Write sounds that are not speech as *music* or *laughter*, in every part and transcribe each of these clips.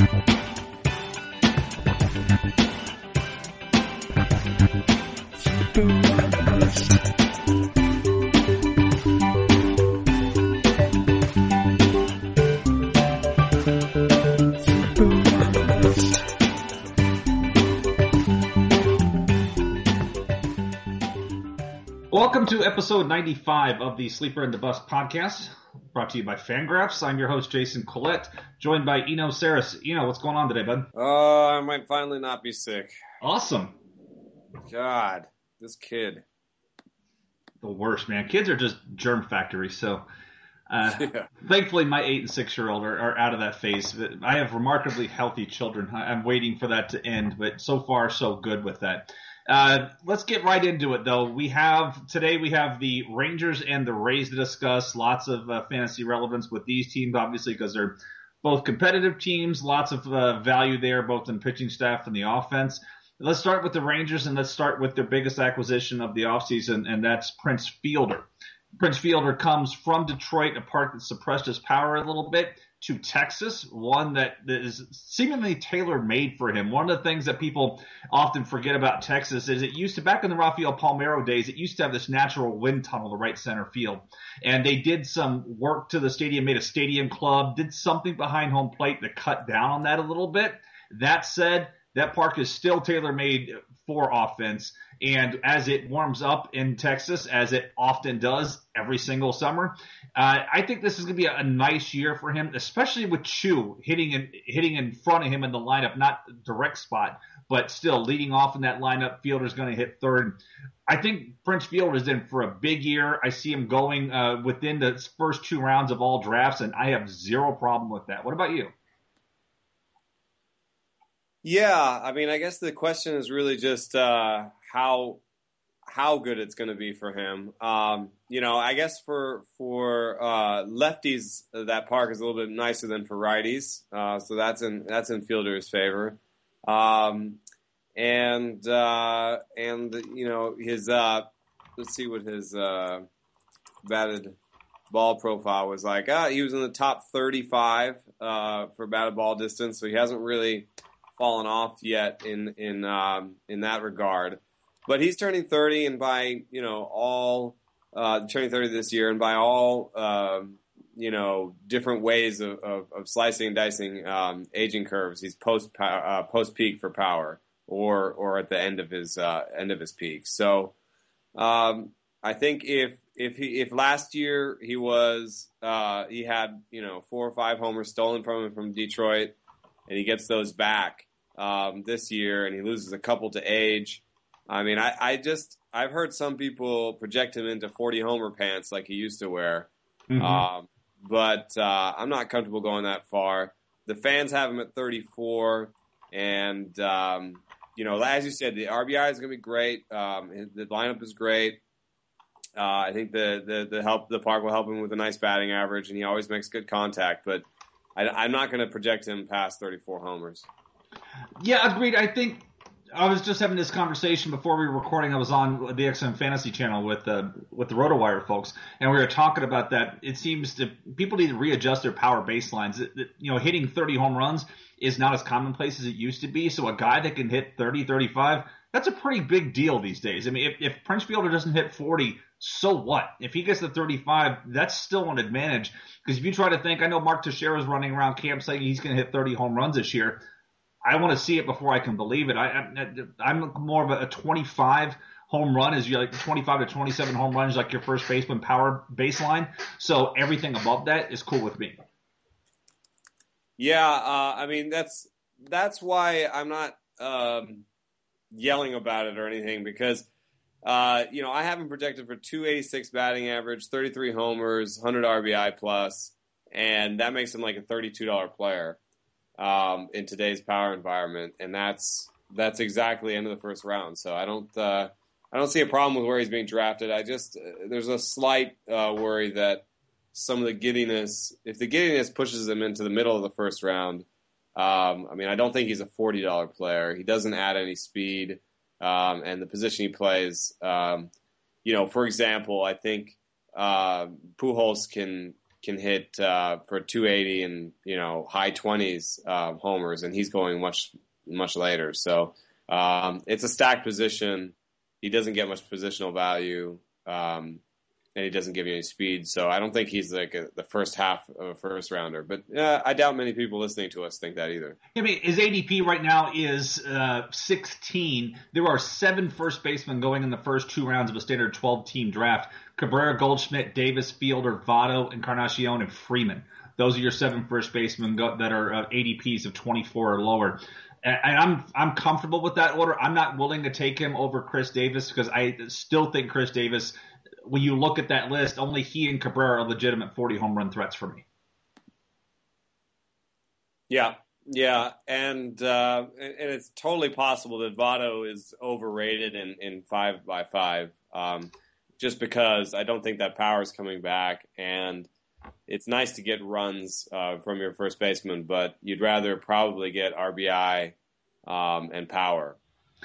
Welcome to episode 95 of the Sleeper and the Bust podcast, brought to you by Fangraphs. I'm your host, Jason Collette, joined by Eno Sarris. Eno, what's going on today, bud? Oh, I might finally not be sick. Awesome. God, this kid. The worst, man. Kids are just germ factories, so. Uh, *laughs* Yeah. Thankfully, my eight and six year old are, are out of that phase. I have remarkably healthy children. I- I'm waiting for that to end, but so far, so good with that. Uh, let's get right into it, though. We have today we have the Rangers and the Rays to discuss. Lots of uh, fantasy relevance with these teams, obviously, because they're both competitive teams. Lots of uh, value there, both in pitching staff and the offense. Let's start with the Rangers, and let's start with their biggest acquisition of the offseason, and that's Prince Fielder. Prince Fielder comes from Detroit, a park that suppressed his power a little bit, to Texas, one that, is seemingly tailor made for him. One of the things that people often forget about Texas is it used to, back in the Rafael Palmeiro days, it used to have this natural wind tunnel to right center field. And they did some work to the stadium, made a stadium club, did something behind home plate to cut down on that a little bit. That said, that park is still tailor made for offense. And as it warms up in Texas, as it often does every single summer, uh, I think this is going to be a, a nice year for him, especially with Choo hitting in, hitting in front of him in the lineup, not direct spot, but still leading off in that lineup. Fielder's going to hit third. I think Prince Fielder is in for a big year. I see him going uh, within the first two rounds of all drafts, and I have zero problem with that. What about you? Yeah, I mean, I guess the question is really just uh, how how good it's going to be for him. Um, you know, I guess for for uh, lefties, that park is a little bit nicer than for righties, uh, so that's in that's in Fielder's favor. Um, and uh, and you know his uh, let's see what his uh, batted ball profile was like. Uh, he was in the top 35 uh, for batted ball distance, so he hasn't really fallen off yet in in um, in that regard. But he's turning 30, and by you know all uh, turning 30 this year, and by all um, you know different ways of, of, of slicing and dicing um, aging curves, he's post uh, post peak for power, or or at the end of his uh, end of his peak. So um, I think if if he if last year he was uh, he had you know four or five homers stolen from him from Detroit, and he gets those back um, this year, and he loses a couple to age. I mean, I, I just I've heard some people project him into 40 homer pants like he used to wear, Mhm. um, but uh, I'm not comfortable going that far. The fans have him at 34, and um, you know, as you said, the RBI is going to be great. Um, the lineup is great. Uh, I think the, the the help the park will help him with a nice batting average, and he always makes good contact. But I, I'm not going to project him past 34 homers. Yeah, agreed. I think I was just having this conversation before we were recording. I was on the XM Fantasy channel with uh, with the RotoWire folks, and we were talking about that. It seems to people need to readjust their power baselines. It- it- You know, hitting 30 home runs is not as commonplace as it used to be. So a guy that can hit 30, 35, that's a pretty big deal these days. I mean, if, if Prince Fielder doesn't hit 40, so what? If he gets to 35, that's still an advantage. Because if you try to think, I know Mark Teixeira is running around camp saying he's going to hit 30 home runs this year. I want to see it before I can believe it. I, I'm more of a, a 25 home run is like 25 to 27 home runs like your first baseman power baseline. So everything above that is cool with me. Yeah, uh, I mean that's that's why I'm not um, yelling about it or anything because uh, you know I have him projected for 286 batting average, 33 homers, 100 RBI plus, and that makes him like a $32 player um, in today's power environment, and that's that's exactly end of the first round. So I don't uh, I don't see a problem with where he's being drafted. I just uh, there's a slight uh, worry that some of the giddiness, if the giddiness pushes him into the middle of the first round, um, I mean, I don't think he's a forty dollar player. He doesn't add any speed, um, and the position he plays, um, you know, for example, I think uh, Pujols can can hit uh, for 280 and you know high 20s uh, homers, and he's going much much later. So um, it's a stacked position. He doesn't get much positional value. Um, and he doesn't give you any speed. So I don't think he's like a, the first half of a first rounder. But uh, I doubt many people listening to us think that either. I mean, his ADP right now is uh, 16. There are seven first basemen going in the first two rounds of a standard 12 team draft Cabrera, Goldschmidt, Davis, Fielder, Votto, Encarnacion, and Freeman. Those are your seven first basemen that are uh, ADPs of 24 or lower. And I'm I'm comfortable with that order. I'm not willing to take him over Chris Davis because I still think Chris Davis when you look at that list, only he and Cabrera are legitimate 40 home run threats for me. Yeah, yeah, and uh, and it's totally possible that Votto is overrated in, in five by five, um, just because I don't think that power is coming back, and it's nice to get runs uh, from your first baseman, but you'd rather probably get RBI um, and power.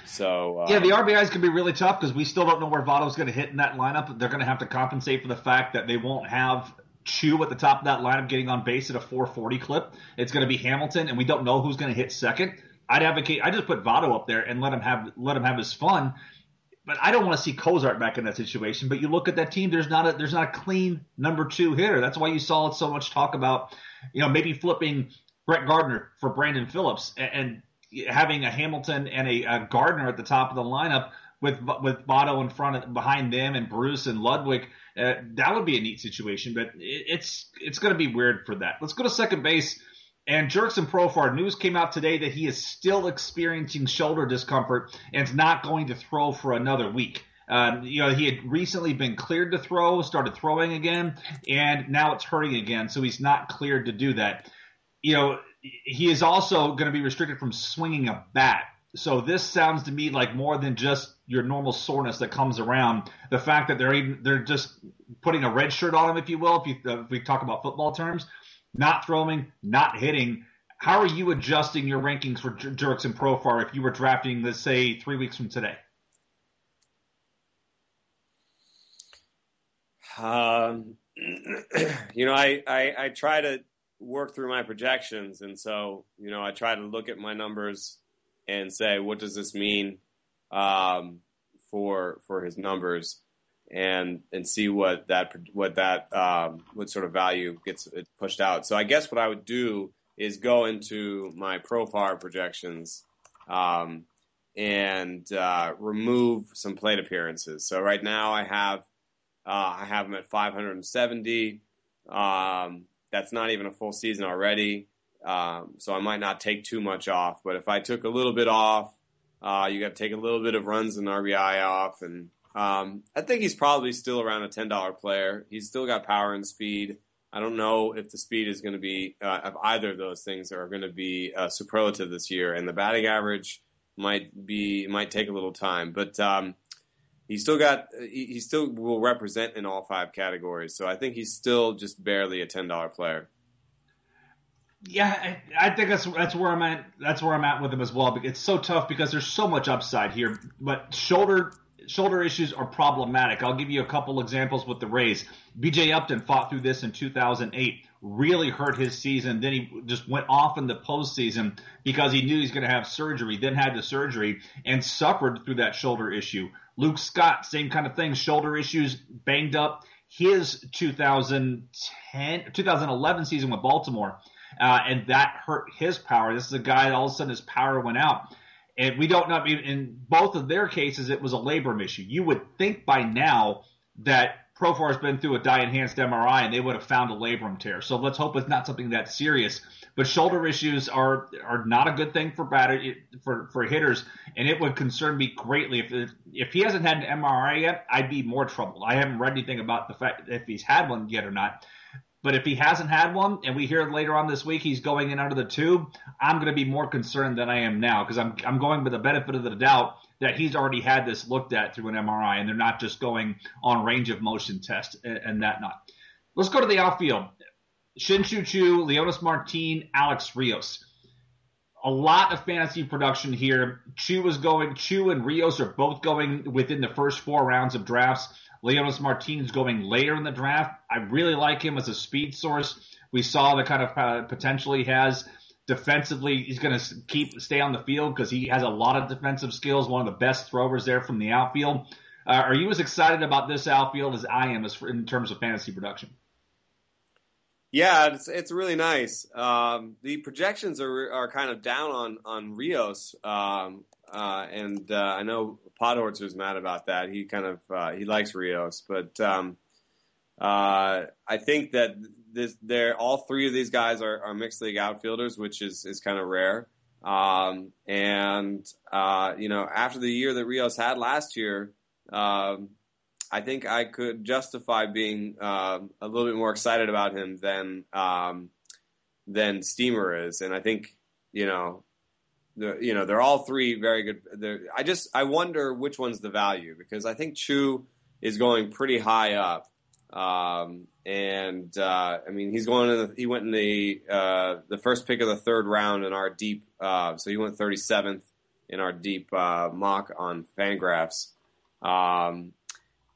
So um, yeah, the RBIs can be really tough because we still don't know where Votto's going to hit in that lineup. They're going to have to compensate for the fact that they won't have Choo at the top of that lineup getting on base at a 440 clip. It's going to be Hamilton, and we don't know who's going to hit second. I'd advocate. I just put Votto up there and let him have let him have his fun. But I don't want to see Cozart back in that situation. But you look at that team. There's not a there's not a clean number two hitter. That's why you saw so much talk about, you know, maybe flipping Brett Gardner for Brandon Phillips and, and having a Hamilton and a, a, Gardner at the top of the lineup with with Votto in front of behind them and Bruce and Ludwig, uh, that would be a neat situation. But it, it's it's going to be weird for that. Let's go to second base. And Jurickson Profar news came out today that he is still experiencing shoulder discomfort and is not going to throw for another week. Um, you know, he had recently been cleared to throw, started throwing again, and now it's hurting again, so he's not cleared to do that. You know, he is also going to be restricted from swinging a bat. So this sounds to me like more than just your normal soreness that comes around. The fact that they're even, they're just putting a red shirt on him, if you will, if, you, uh, if we talk about football terms, not throwing, not hitting. How are you adjusting your rankings for Jurickson Profar if you were drafting, let's say, three weeks from today? Um, *clears throat* you know, I, I, I try to work through my projections, and so you know I try to look at my numbers and say what does this mean um, for for his numbers, and and see what that what that um, what sort of value gets pushed out. So I guess what I would do is go into my Profar projections um, and uh, remove some plate appearances. So right now I have uh, I have him at 570. Um, that's not even a full season already. Um, so I might not take too much off. But if I took a little bit off, uh, you got to take a little bit of runs and RBI off. And um, I think he's probably still around a $10 player. He's still got power and speed. I don't know if the speed is going to be, uh, if either of those things are going to be uh, superlative this year. And the batting average might be, might take a little time. But, um, he still got he, he still will represent in all five categories. So I think he's still just barely a ten dollar player. Yeah, I, I, think that's that's where I'm at. That's where I'm at with him as well. It's so tough because there's so much upside here, but shoulder shoulder issues are problematic. I'll give you a couple examples with the Rays. B.J. Upton fought through this in 2008, really hurt his season. Then he just went off in the postseason because he knew he's going to have surgery. Then had the surgery and suffered through that shoulder issue. Luke Scott, same kind of thing, shoulder issues, banged up. His 2010, 2011 season with Baltimore, uh, and that hurt his power. This is a guy that all of a sudden his power went out. And we don't know, in both of their cases, it was a labrum issue. You would think by now that Profar has been through a dye enhanced MRI and they would have found a labrum tear. So let's hope it's not something that serious. But shoulder issues are are not a good thing for batter for for hitters, and it would concern me greatly if if he hasn't had an MRI yet. I'd be more troubled. I haven't read anything about the fact if he's had one yet or not. But if he hasn't had one, and we hear later on this week he's going in under the tube, I'm going to be more concerned than I am now because I'm I'm going with the benefit of the doubt that he's already had this looked at through an MRI, and they're not just going on range of motion test and, and that not. Let's go to the outfield. Shin-Soo Choo, Leonys Martin, Alex Rios. A lot of fantasy production here. Choo is going. Choo and Rios are both going within the first four rounds of drafts. Leonys Martinez going later in the draft. I really like him as a speed source. We saw the kind of uh, potential he has defensively. He's going to keep stay on the field because he has a lot of defensive skills. One of the best throwers there from the outfield. Uh, are you as excited about this outfield as I am as for, in terms of fantasy production? Yeah, it's it's really nice. Um, the projections are are kind of down on on Rios, um, uh, and uh, I know Podhorzer's mad about that. He kind of uh, he likes Rios, but um, uh, I think that this they're all three of these guys are, are mixed league outfielders, which is is kind of rare. Um, and uh, you know, after the year that Rios had last year, um, I think I could justify being uh, a little bit more excited about him than um, than Steamer is, and I think you know, the, you know they're all three very good. I just I wonder which one's the value because I think Choo is going pretty high up, um, and uh, I mean he's going in the, he went in the uh, the first pick of the third round in our deep, uh, so he went 37th in our deep uh, mock on Fangraphs. Um,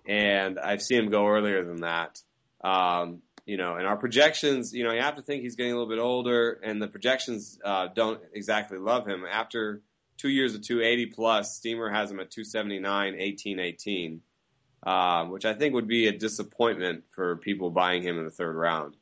and I've seen him go earlier than that. Um, you know, and our projections, you know, you have to think he's getting a little bit older, and the projections uh, don't exactly love him. After two years of 280 plus, Steamer has him at 279, 18, 18, um, which I think would be a disappointment for people buying him in the third round.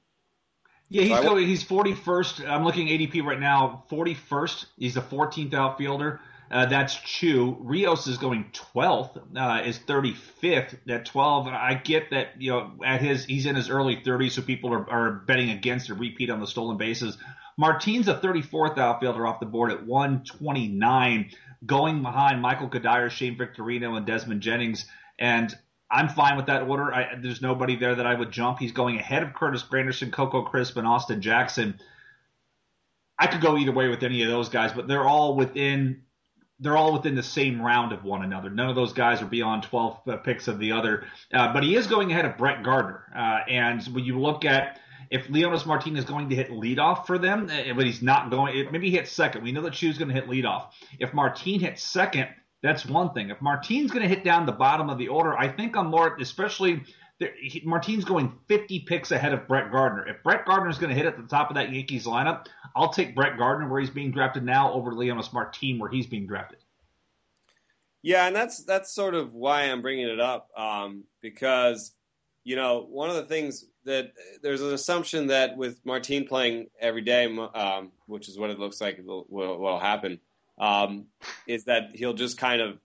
Yeah, he's so going, he's 41st. I'm looking ADP right now, 41st. He's the 14th outfielder. Uh, that's Choo. Rios is going 12th, uh, is 35th at 12. I get that, you know, at his, he's in his early 30s, so people are, are betting against a repeat on the stolen bases. Martin's a 34th outfielder off the board at 129, going behind Michael Cuddyer, Shane Victorino, and Desmond Jennings. And I'm fine with that order. I, there's nobody there that I would jump. He's going ahead of Curtis Granderson, Coco Crisp, and Austin Jackson. I could go either way with any of those guys, but they're all within they're all within the same round of one another. None of those guys are beyond 12 uh, picks of the other. Uh, but he is going ahead of Brett Gardner. Uh, and when you look at if Leonys Martinez is going to hit leadoff for them, uh, but he's not going, maybe he hits second. We know that Choo's going to hit leadoff. If Martin hits second, that's one thing. If Martin's going to hit down the bottom of the order, I think I'm more, especially he, Martin's going 50 picks ahead of Brett Gardner. If Brett Gardner is going to hit at the top of that Yankees lineup, I'll take Brett Gardner where he's being drafted now over Leonys Martin where he's being drafted. Yeah, and that's that's sort of why I'm bringing it up um, because you know one of the things that there's an assumption that with Martin playing every day, um, which is what it looks like will, will happen, um, is that he'll just kind of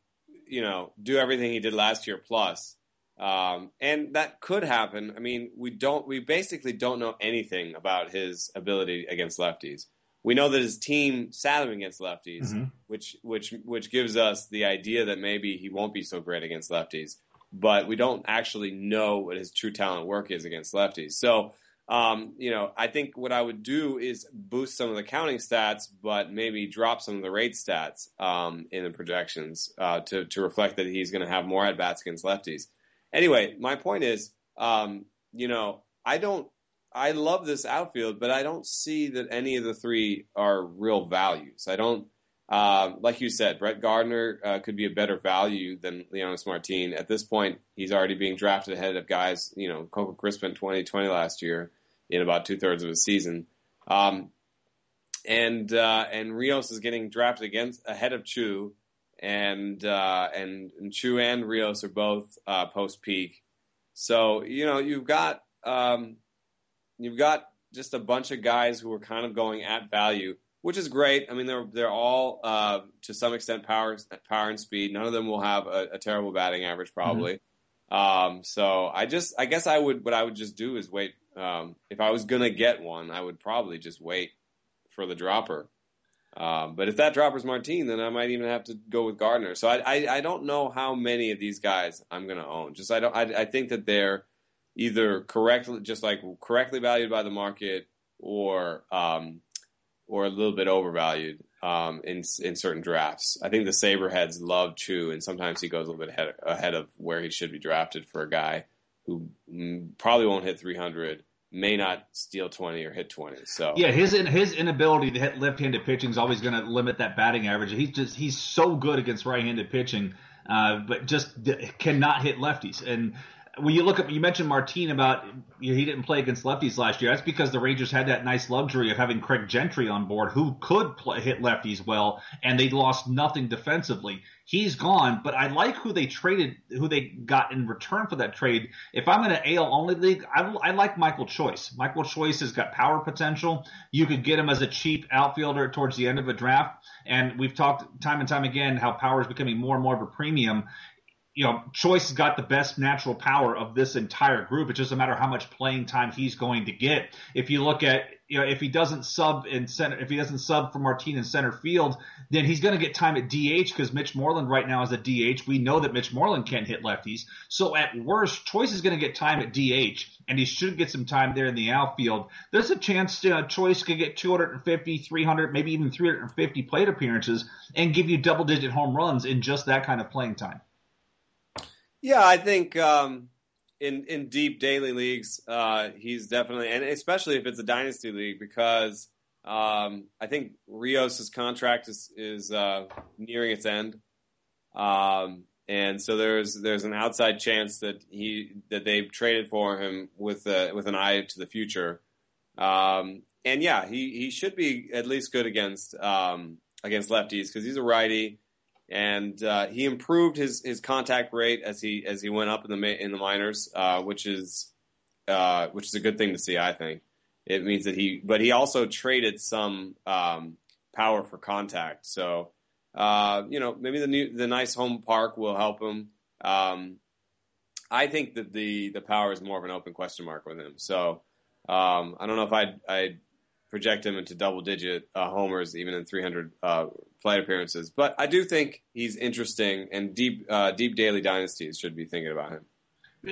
you know do everything he did last year plus um, and that could happen. I mean, we don't, we basically don't know anything about his ability against lefties. We know that his team sat him against lefties, mm-hmm. which which which gives us the idea that maybe he won't be so great against lefties. But we don't actually know what his true talent work is against lefties. So, um, you know, I think what I would do is boost some of the counting stats, but maybe drop some of the rate stats um, in the projections uh, to to reflect that he's going to have more at bats against lefties. Anyway, my point is, um, you know, I don't. I love this outfield, but I don't see that any of the three are real values. I don't. Uh, like you said, Brett Gardner uh, could be a better value than Leonys Martin. At this point, he's already being drafted ahead of guys, you know, Coco Crisp in 2020 last year in about two thirds of his season. Um, and uh, and Rios is getting drafted against ahead of Choo, and uh, and, and Choo and Rios are both uh, post peak. So you know you've got um, you've got just a bunch of guys who are kind of going at value, which is great. I mean they're they're all uh, to some extent power power and speed. None of them will have a, a terrible batting average probably. Mm-hmm. Um, so I just I guess I would what I would just do is wait. Um, if I was gonna get one, I would probably just wait for the dropper. Um, but if that droppers Martin, then I might even have to go with Gardner. So I, I, I don't know how many of these guys I'm going to own. Just I don't. I, I think that they're either correctly, just like correctly valued by the market, or um, or a little bit overvalued um, in in certain drafts. I think the Saberheads love Choo, and sometimes he goes a little bit ahead, ahead of where he should be drafted for a guy who mm, probably won't hit 300 may not steal 20 or hit 20. So yeah, his his inability to hit left-handed pitching is always going to limit that batting average. He's just he's so good against right-handed pitching, uh, but just cannot hit lefties. And when you look at you mentioned Martin about you know, he didn't play against lefties last year. That's because the Rangers had that nice luxury of having Craig Gentry on board, who could play, hit lefties well, and they lost nothing defensively. He's gone, but I like who they traded, who they got in return for that trade. If I'm in an AL only league, I, I like Michael Choice. Michael Choice has got power potential. You could get him as a cheap outfielder towards the end of a draft, and we've talked time and time again how power is becoming more and more of a premium you know, Choice has got the best natural power of this entire group. It doesn't matter how much playing time he's going to get. If you look at, you know, if he doesn't sub in center, if he doesn't sub for Martin in center field, then he's going to get time at DH because Mitch Moreland right now is a DH. We know that Mitch Moreland can't hit lefties. So at worst, Choice is going to get time at DH and he should get some time there in the outfield. There's a chance uh, Choice could get 250, 300, maybe even 350 plate appearances and give you double digit home runs in just that kind of playing time. Yeah, I think um, in in deep daily leagues, uh, he's definitely, and especially if it's a dynasty league, because um, I think Rios's contract is is uh, nearing its end, um, and so there's there's an outside chance that he that they've traded for him with a, with an eye to the future, um, and yeah, he he should be at least good against um, against lefties because he's a righty and uh, he improved his, his contact rate as he as he went up in the in the minors, uh, which is uh, which is a good thing to see. I think it means that he, but he also traded some um, power for contact. So uh, you know maybe the new the nice home park will help him. Um, I think that the the power is more of an open question mark with him. So um, I don't know if I'd, I'd project him into double digit uh, homers even in 300 uh, plate appearances. But I do think he's interesting, and deep uh, deep daily dynasties should be thinking about him.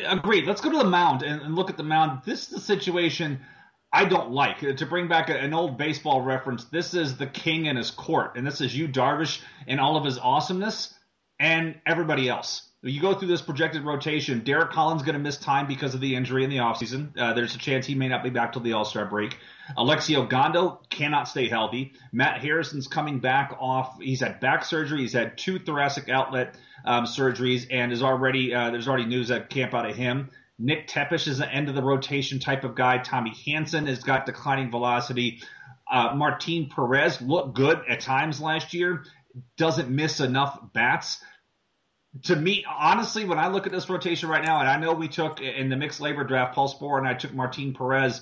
Agreed. Let's go to the mound and, and look at the mound. This is the situation I don't like. To bring back an old baseball reference, this is the king and his court, and this is you, Darvish and all of his awesomeness, and everybody else. You go through this projected rotation. Derek Collins going to miss time because of the injury in the offseason. Uh, there's a chance he may not be back till the All Star break. Alexi Ogando cannot stay healthy. Matt Harrison's coming back off. He's had back surgery. He's had two thoracic outlet um, surgeries, and is already uh, there's already news at camp out of him. Nick Tepesch is an end of the rotation type of guy. Tommy Hanson has got declining velocity. Uh, Martin Perez looked good at times last year. Doesn't miss enough bats to me, honestly, when I look at this rotation right now, and I know we took in the mixed LABR draft, Paul Sporer and I took Martin Perez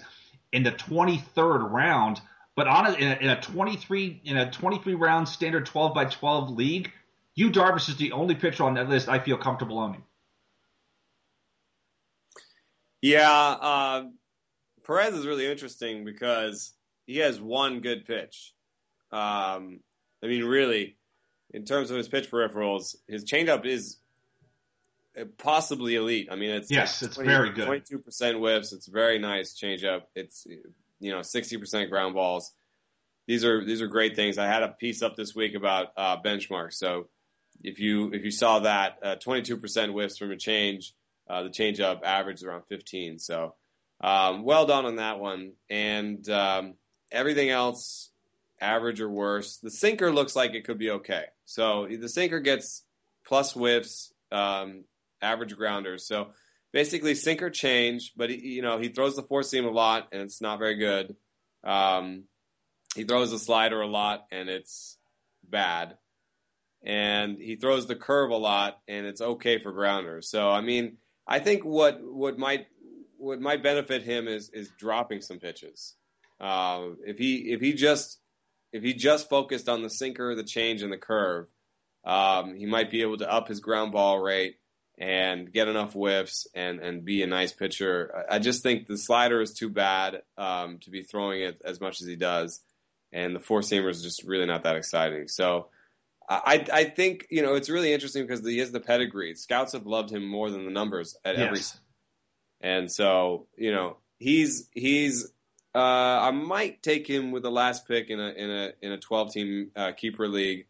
in the 23rd round, but on in a, in a 23 in a 23 round standard 12 by 12 league, Yu Darvish is the only pitcher on that list I feel comfortable owning. Yeah, uh, Perez is really interesting because he has one good pitch. Um, I mean, really, in terms of his pitch peripherals, his changeup is possibly elite. I mean, it's yes, it's 20, very good. Twenty-two percent whiffs. It's very nice changeup. It's you know sixty percent ground balls. These are these are great things. I had a piece up this week about uh, benchmarks. So if you if you saw that twenty-two uh, percent whiffs from a change, uh, the changeup averaged around fifteen. So um, well done on that one. And um, everything else average or worse. The sinker looks like it could be okay. So the sinker gets plus whiffs, um, average grounders. So basically sinker change, but he, you know he throws the four seam a lot and it's not very good. Um, he throws the slider a lot and it's bad, and he throws the curve a lot and it's okay for grounders. So I mean, I think what what might what might benefit him is is dropping some pitches. Uh, if he if he just if he just focused on the sinker, the change, and the curve, um, he might be able to up his ground ball rate and get enough whiffs and, and be a nice pitcher. I just think the slider is too bad um, to be throwing it as much as he does, and the four seamer is just really not that exciting. So I, I think you know it's really interesting because he has the pedigree. Scouts have loved him more than the numbers at yes. every, and so you know he's he's uh, I might take him with the last pick in a in a in a twelve team uh, keeper league,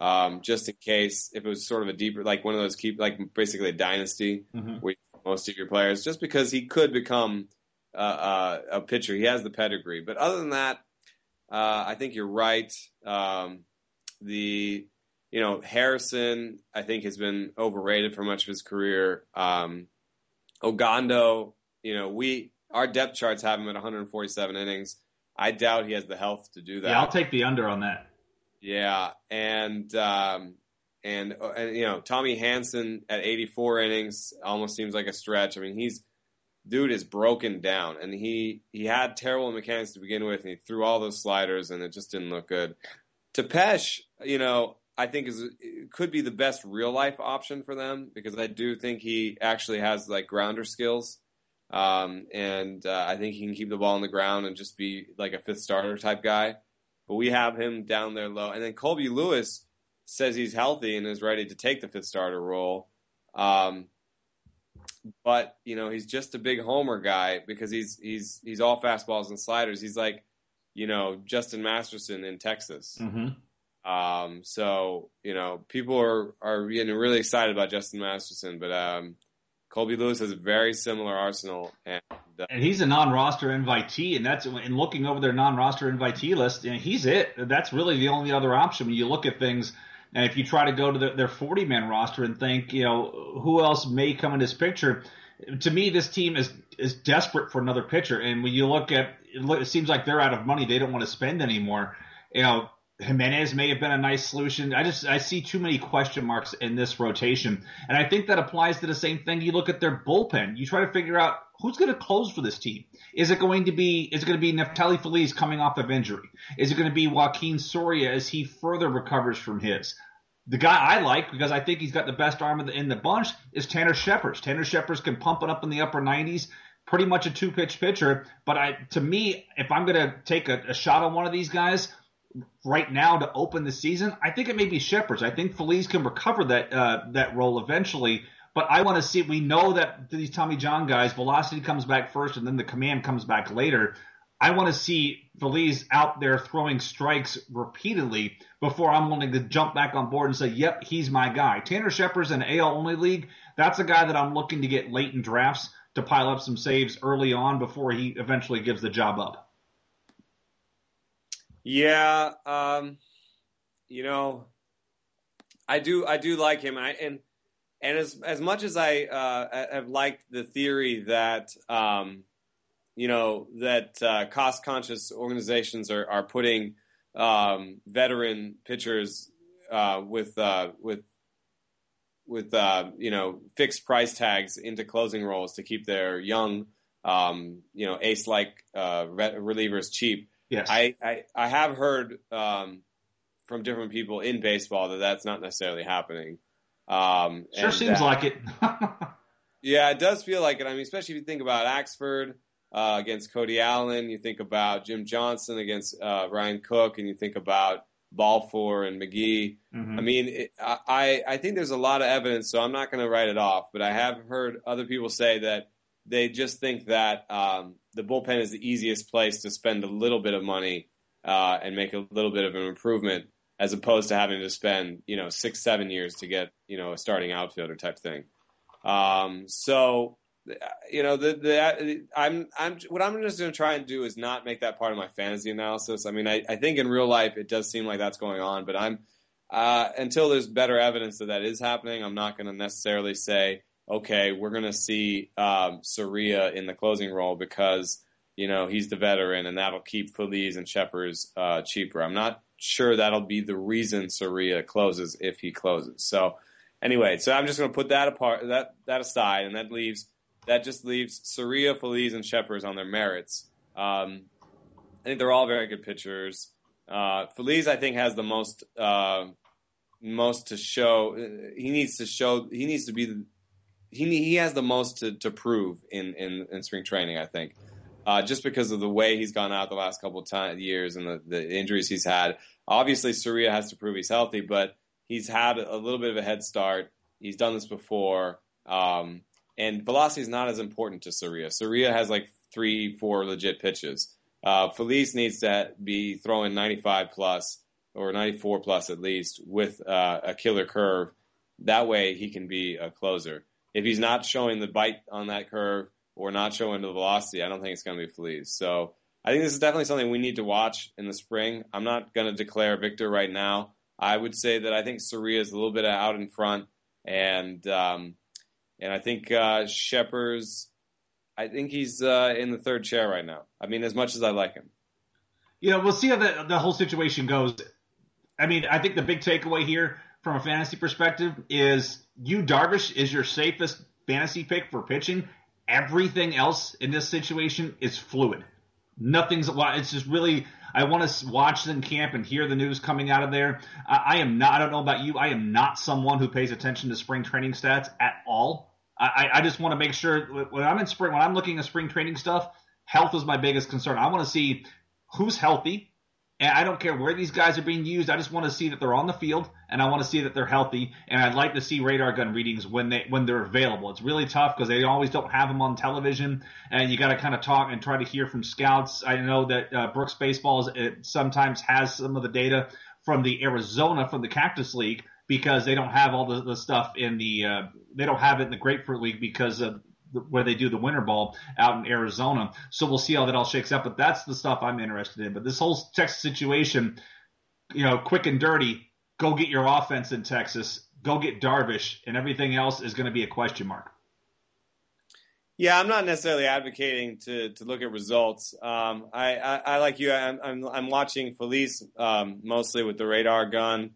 um, just in case if it was sort of a deeper like one of those keep like basically a dynasty mm-hmm. where most of your players, just because he could become uh, uh, a pitcher. He has the pedigree, but other than that, uh, I think you're right. Um, the you know Harrison, I think has been overrated for much of his career. Um, Ogando, you know, we our depth charts have him at 147 innings. I doubt he has the health to do that. Yeah, I'll take the under on that. Yeah, and um, and and you know Tommy Hanson at 84 innings almost seems like a stretch. I mean, he's dude is broken down, and he he had terrible mechanics to begin with, and he threw all those sliders, and it just didn't look good. Tepesch, you know, I think is could be the best real life option for them because I do think he actually has like grounder skills. Um, and uh, I think he can keep the ball on the ground and just be like a fifth starter type guy. But we have him down there low. And then Colby Lewis says he's healthy and is ready to take the fifth starter role. Um, but you know he's just a big homer guy because he's he's he's all fastballs and sliders. He's like you know Justin Masterson in Texas. Mm-hmm. Um, so you know people are are getting really excited about Justin Masterson, but um, Colby Lewis has a very similar arsenal, and uh, And he's a non-roster invitee, and that's in looking over their non-roster invitee list. Know, he's it. That's really the only other option when you look at things. And if you try to go to the, their 40-man roster and think, you know, who else may come in this picture? To me, this team is is desperate for another pitcher. And when you look at, it, it seems like they're out of money. They don't want to spend anymore. You know, Jimenez may have been a nice solution. I just I see too many question marks in this rotation, and I think that applies to the same thing. You look at their bullpen. You try to figure out who's going to close for this team. Is it going to be is it going to be Neftali Feliz coming off of injury? Is it going to be Joakim Soria as he further recovers from his? The guy I like because I think he's got the best arm in the, in the bunch is Tanner Scheppers. Tanner Scheppers can pump it up in the upper 90s. Pretty much a two pitch pitcher, but I to me, if I'm going to take a, a shot on one of these guys, right now to open the season, I think it may be Scheppers. I think Feliz can recover that uh, that role eventually. But I want to see. We know that these Tommy John guys, velocity comes back first, and then the command comes back later. I want to see Feliz out there throwing strikes repeatedly before I'm willing to jump back on board and say, "Yep, he's my guy." Tanner Scheppers in AL only league. That's a guy that I'm looking to get late in drafts to pile up some saves early on before he eventually gives the job up. Yeah, um, you know, I do I do like him. I and and as as much as I uh, have liked the theory that um, you know that uh, cost conscious organizations are are putting um, veteran pitchers uh, with uh, with with uh, you know fixed price tags into closing roles to keep their young um, you know ace like uh, relievers cheap. Yes. I, I, I have heard um, from different people in baseball that that's not necessarily happening. Um, sure seems that, like it. *laughs* yeah, it does feel like it. I mean, especially if you think about Axford uh, against Cody Allen, you think about Jim Johnson against uh, Ryan Cook, and you think about Balfour and McGee. Mhm. I mean, it, I, I think there's a lot of evidence, so I'm not going to write it off, but I have heard other people say that they just think that um, the bullpen is the easiest place to spend a little bit of money uh, and make a little bit of an improvement, as opposed to having to spend you know six seven years to get you know a starting outfielder type thing. Um, so you know the the I'm I'm what I'm just going to try and do is not make that part of my fantasy analysis. I mean, I, I think in real life it does seem like that's going on, but I'm uh, until there's better evidence that that is happening, I'm not going to necessarily say okay, we're going to see um, Soria in the closing role because you know he's the veteran and that'll keep Feliz and Scheppers uh, cheaper. I'm not sure that'll be the reason Soria closes if he closes. So anyway, so I'm just going to put that apart, that that aside, and that leaves that just leaves Soria, Feliz, and Scheppers on their merits. Um, I think they're all very good pitchers. Uh, Feliz, I think, has the most uh, most to show. He needs to show. He needs to be. The, he he has the most to, to prove in, in, in spring training. I think, uh, just because of the way he's gone out the last couple of time, years and the, the injuries he's had. Obviously, Soria has to prove he's healthy, but he's had a little bit of a head start. He's done this before, um, and velocity is not as important to Soria. Soria has like three, four legit pitches. Uh, Feliz needs to be throwing 95 plus or 94 plus at least with uh, a killer curve. That way, he can be a closer if he's not showing the bite on that curve or not showing the velocity, I don't think it's going to be Feliz. So I think this is definitely something we need to watch in the spring. I'm not going to declare victor right now. I would say that I think Soria is a little bit out in front, and um, and I think uh, Scheppers. I think he's uh, in the third chair right now. I mean, as much as I like him. Know, we'll see how the, the whole situation goes. I mean, I think the big takeaway here from a fantasy perspective is Yu Darvish is your safest fantasy pick for pitching. Everything else in this situation is fluid. Nothing's it's just really I want to watch them camp and hear the news coming out of there. I, I am not. I don't know about you. I am not someone who pays attention to spring training stats at all. I, I just want to make sure when I'm in spring, when I'm looking at spring training stuff, health is my biggest concern. I want to see who's healthy, and I don't care where these guys are being used. I just want to see that they're on the field, and I want to see that they're healthy. And I'd like to see radar gun readings when they when they're available. It's really tough because they always don't have them on television, and you got to kind of talk and try to hear from scouts. I know that uh, Brooks Baseball sometimes has some of the data from the Arizona from the Cactus League because they don't have all the, the stuff in the uh, they don't have it in the Grapefruit League because of where they do the winter ball out in Arizona. So we'll see how that all shakes out. But that's the stuff I'm interested in. But this whole Texas situation, you know, quick and dirty, go get your offense in Texas, go get Darvish, and everything else is going to be a question mark. Yeah, I'm not necessarily advocating to, to look at results. Um, I, I, I, like you. I'm, I'm, I'm watching Feliz um, mostly with the radar gun.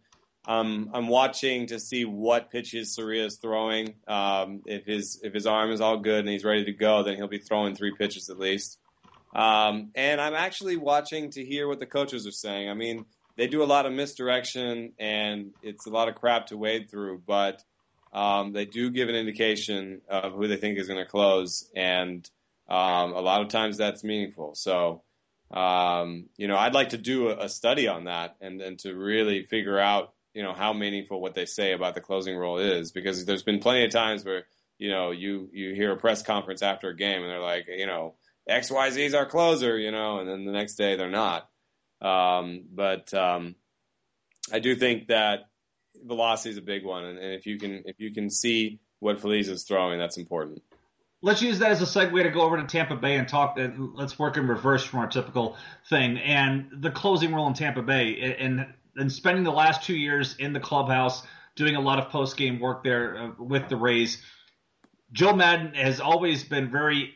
Um, I'm watching to see what pitches Soria is throwing. Um, if his if his arm is all good and he's ready to go, then he'll be throwing three pitches at least. Um, and I'm actually watching to hear what the coaches are saying. I mean, they do a lot of misdirection and it's a lot of crap to wade through, but um, they do give an indication of who they think is going to close, and um, a lot of times that's meaningful. So. Um, you know, I'd like to do a, a study on that and, and to really figure out you know how meaningful what they say about the closing role is because there's been plenty of times where you know you you hear a press conference after a game and they're like you know XYZ is our closer you know and then the next day they're not um, but um, I do think that velocity is a big one and, and if you can if you can see what Feliz is throwing that's important let's use that as a segue to go over to Tampa Bay and talk. Uh, let's work in reverse from our typical thing and the closing role in Tampa Bay. And and spending the last two years in the clubhouse doing a lot of post game work there uh, with the Rays. Joe Maddon has always been very,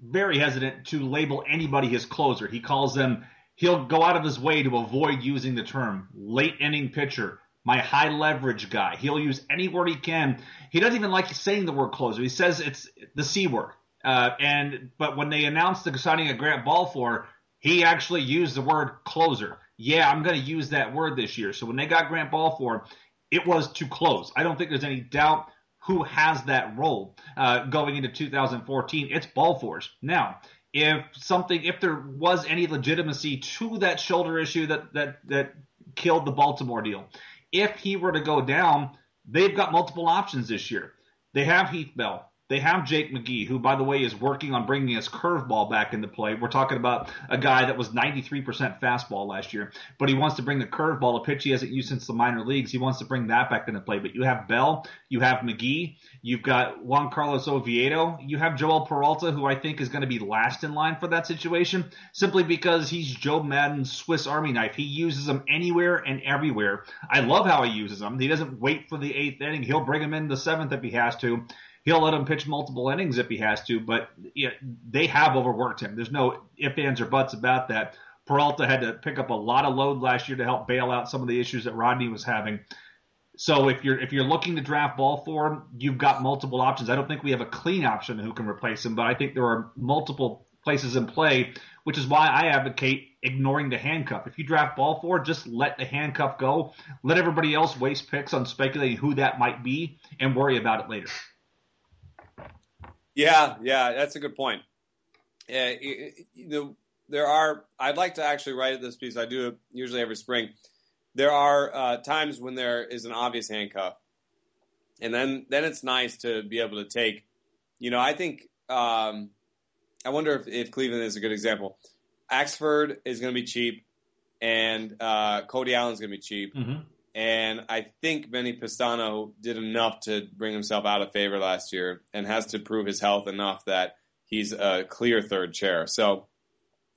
very hesitant to label anybody his closer. He calls them, he'll go out of his way to avoid using the term late inning pitcher, my high leverage guy. He'll use any word he can. He doesn't even like saying the word closer. He says it's the C word. Uh, and but when they announced the signing of Grant Balfour, he actually used the word closer yeah, I'm going to use that word this year. So when they got Grant Balfour, it was to close. I don't think there's any doubt who has that role uh, going into 2014. It's Balfour's. Now, if something, if there was any legitimacy to that shoulder issue that that that killed the Baltimore deal, if he were to go down, they've got multiple options this year. They have Heath Bell. They have Jake McGee, who, by the way, is working on bringing his curveball back into play. We're talking about a guy that was 93% fastball last year, but he wants to bring the curveball, a pitch he hasn't used since the minor leagues. He wants to bring that back into play. But you have Bell, you have McGee, you've got Juan Carlos Oviedo, you have Joel Peralta, who I think is going to be last in line for that situation, simply because he's Joe Maddon's Swiss Army knife. He uses them anywhere and everywhere. I love how he uses them. He doesn't wait for the eighth inning. He'll bring them in the seventh if he has to. He'll let him pitch multiple innings if he has to, but you know, they have overworked him. There's no ifs, ands, or buts about that. Peralta had to pick up a lot of load last year to help bail out some of the issues that Rodney was having. So if you're if you're looking to draft Balfour, you've got multiple options. I don't think we have a clean option who can replace him, but I think there are multiple places in play, which is why I advocate ignoring the handcuff. If you draft Balfour, just let the handcuff go. Let everybody else waste picks on speculating who that might be and worry about it later. Yeah, yeah, that's a good point. Uh, you know, there are. I'd like to actually write this piece. I do it usually every spring. There are uh, times when there is an obvious handcuff, and then then it's nice to be able to take. You know, I think. Um, I wonder if, if Cleveland is a good example. Axford is going to be cheap, and uh, Cody Allen is going to be cheap. Mm-hmm. And I think Vinnie Pestano did enough to bring himself out of favor last year and has to prove his health enough that he's a clear third chair. So,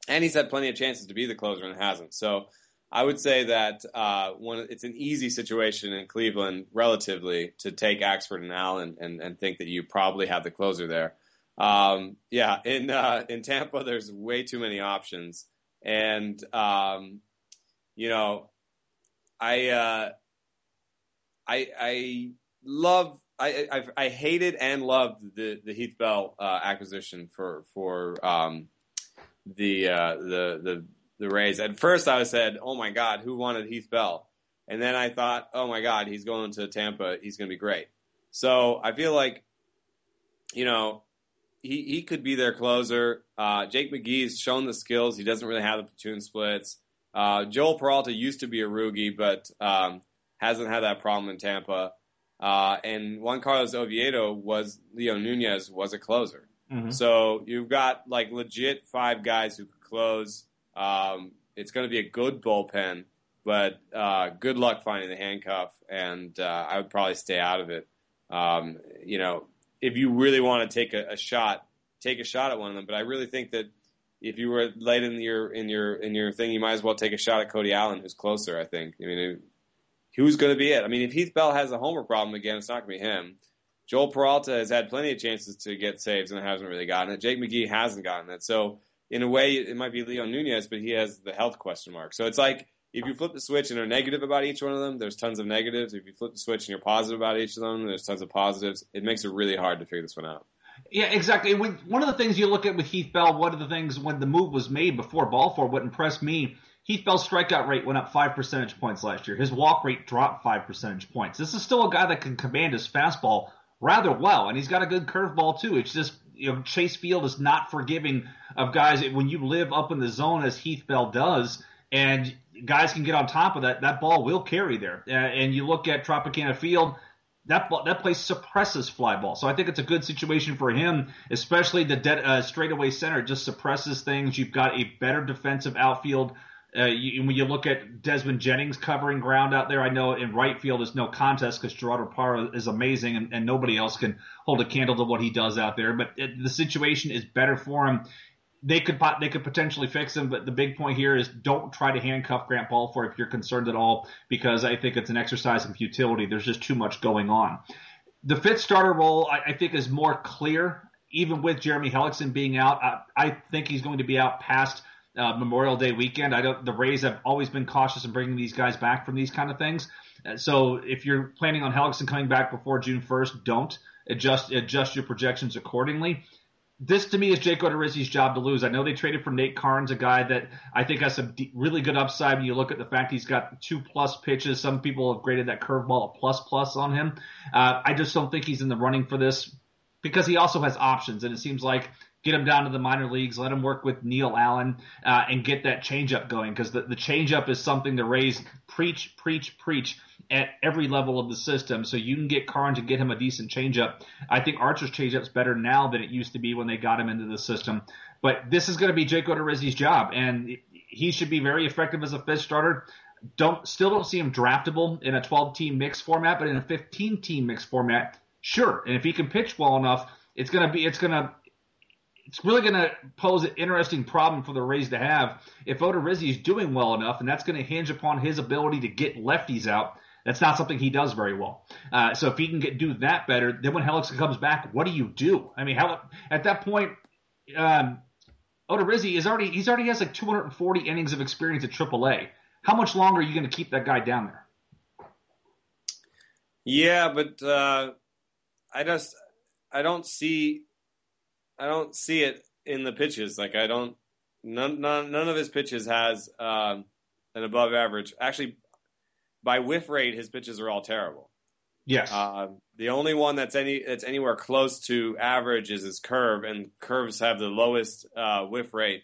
and he's had plenty of chances to be the closer and hasn't. So, I would say that uh, it's an easy situation in Cleveland, relatively, to take Axford and Allen and, and think that you probably have the closer there. Um, yeah, in uh, in Tampa, there's way too many options, and um, you know, I uh, I I love I, I I hated and loved the the Heath Bell uh, acquisition for for um, the uh, the the the Rays. At first, I said, "Oh my God, who wanted Heath Bell?" And then I thought, "Oh my God, he's going to Tampa. He's going to be great." So I feel like, you know, he he could be their closer. Uh, Jake McGee's shown the skills. He doesn't really have the platoon splits. Uh, Joel Peralta used to be a ROOGY, but um, hasn't had that problem in Tampa. Uh, and Juan Carlos Oviedo was Leo Nunez was a closer. Mm-hmm. So you've got like legit five guys who could close. Um, it's going to be a good bullpen, but uh, good luck finding the handcuff, and uh, I would probably stay out of it. Um, you know, if you really want to take a, a, shot, take a shot at one of them. But I really think that if you were late in your in your in your thing, you might as well take a shot at Cody Allen, who's closer. I think. I mean, who's going to be it? I mean, if Heath Bell has a homer problem again, it's not going to be him. Joel Peralta has had plenty of chances to get saves and hasn't really gotten it. Jake McGee hasn't gotten it. So in a way, it might be Leo Nunez, but he has the health question mark. So it's like if you flip the switch and are negative about each one of them, there's tons of negatives. If you flip the switch and you're positive about each of them, there's tons of positives. It makes it really hard to figure this one out. Yeah, exactly. One of the things you look at with Heath Bell, one of the things when the move was made before Balfour, what impressed me, Heath Bell's strikeout rate went up five percentage points last year. His walk rate dropped five percentage points. This is still a guy that can command his fastball rather well, and he's got a good curveball too. It's just you know Chase Field is not forgiving of guys when you live up in the zone as Heath Bell does, and guys can get on top of that. That ball will carry there. Uh, and you look at Tropicana Field. That ball, that place suppresses fly ball, so I think it's a good situation for him, especially the dead, uh, straightaway center just suppresses things. You've got a better defensive outfield uh, you, when you look at Desmond Jennings covering ground out there, I know in right field is no contest because Gerardo Parra is amazing and, and, nobody else can hold a candle to what he does out there. But it, the situation is better for him. They could they could potentially fix him, but the big point here is don't try to handcuff Grant Balfour if you're concerned at all, because I think it's an exercise in futility. There's just too much going on. The fifth starter role, I, I think, is more clear. Even with Jeremy Hellickson being out, I, I think he's going to be out past uh, Memorial Day weekend. I don't. The Rays have always been cautious in bringing these guys back from these kind of things. Uh, so if you're planning on Hellickson coming back before June 1st, don't adjust adjust your projections accordingly. This to me is Jake Odorizzi's job to lose. I know they traded for Nate Karns, a guy that I think has some really good upside. When you look at the fact he's got two plus pitches, some people have graded that curveball a plus plus on him. Uh, I just don't think he's in the running for this because he also has options, and it seems like get him down to the minor leagues, let him work with Neil Allen, uh, and get that changeup going because the, the changeup is something the Rays preach, preach, preach at every level of the system. So you can get Karns and get him a decent changeup. I think Archer's changeup's better now than it used to be when they got him into the system. But this is going to be Jake Odorizzi's job, and he should be very effective as a fifth starter. Don't still don't see him draftable in a 12 team mix format, but in a 15 team mix format, sure. And if he can pitch well enough, it's gonna be it's gonna it's really going to pose an interesting problem for the Rays to have if Odorizzi is doing well enough, and that's going to hinge upon his ability to get lefties out. That's not something he does very well. Uh, so if he can get do that better, then when Hellickson comes back, what do you do? I mean, at that point, um, Odorizzi is already he's already has like 240 innings of experience at AAA. How much longer are you going to keep that guy down there? Yeah, but uh, I just I don't see I don't see it in the pitches. Like I don't none none, none of his pitches has um, an above average. Actually, by whiff rate, his pitches are all terrible. Yes. Uh, the only one that's any that's anywhere close to average is his curve, and curves have the lowest uh, whiff rate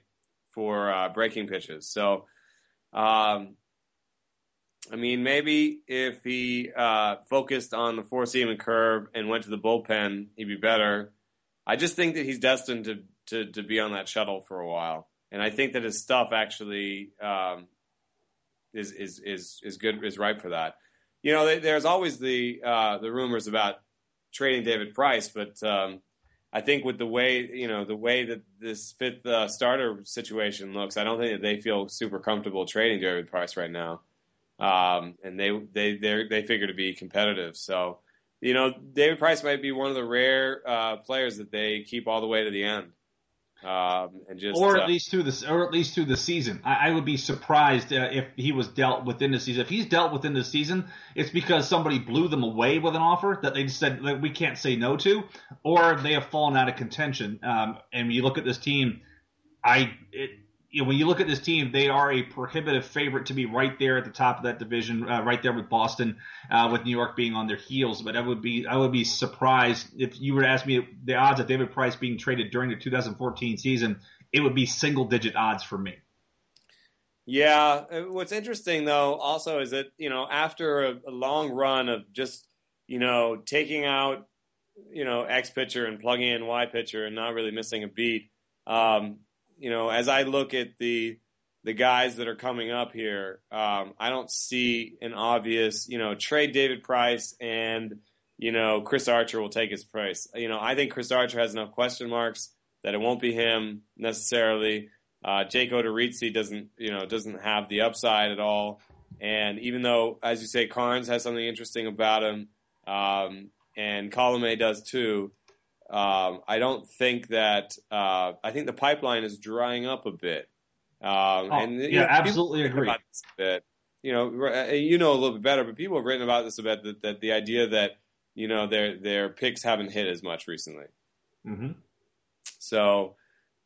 for uh, breaking pitches. So, um, I mean, maybe if he uh, focused on the four seam and curve and went to the bullpen, he'd be better. I just think that he's destined to, to, to be on that shuttle for a while. And I think that his stuff actually um, is, is, is, is good, is ripe for that. You know, there's always the, uh, the rumors about trading David Price, but um, I think with the way you know the way that this fifth uh, starter situation looks, I don't think that they feel super comfortable trading David Price right now, um, and they they they they figure to be competitive. So, you know, David Price might be one of the rare uh, players that they keep all the way to the end. Um, and just, or at uh, least through the or at least through the season. I, I would be surprised uh, if he was dealt within the season. If he's dealt within the season, it's because somebody blew them away with an offer that they just said that we can't say no to, or they have fallen out of contention. Um, and you look at this team, I it, you know, when you look at this team, they are a prohibitive favorite to be right there at the top of that division, uh, right there with Boston, uh, with New York being on their heels. But I would be I would be surprised if you were to ask me the odds of David Price being traded during the 2014 season. It would be single digit odds for me. Yeah, uh, what's interesting though also is that you know after a, a long run of just you know taking out you know X pitcher and plugging in Y pitcher and not really missing a beat. Um, you know, as I look at the the guys that are coming up here, um, I don't see an obvious, you know, trade David Price and you know Chris Archer will take his price. You know, I think Chris Archer has enough question marks that it won't be him necessarily. Uh, Jake Odorizzi doesn't, you know, doesn't have the upside at all. And even though, as you say, Karns has something interesting about him, um, and Colome does too, um, I don't think that uh, I think the pipeline is drying up a bit. Um, oh, and yeah, know, absolutely agree. About this a bit. You know, you know a little bit better, but people have written about this a bit that, that the idea that you know their their picks haven't hit as much recently. Mm-hmm. So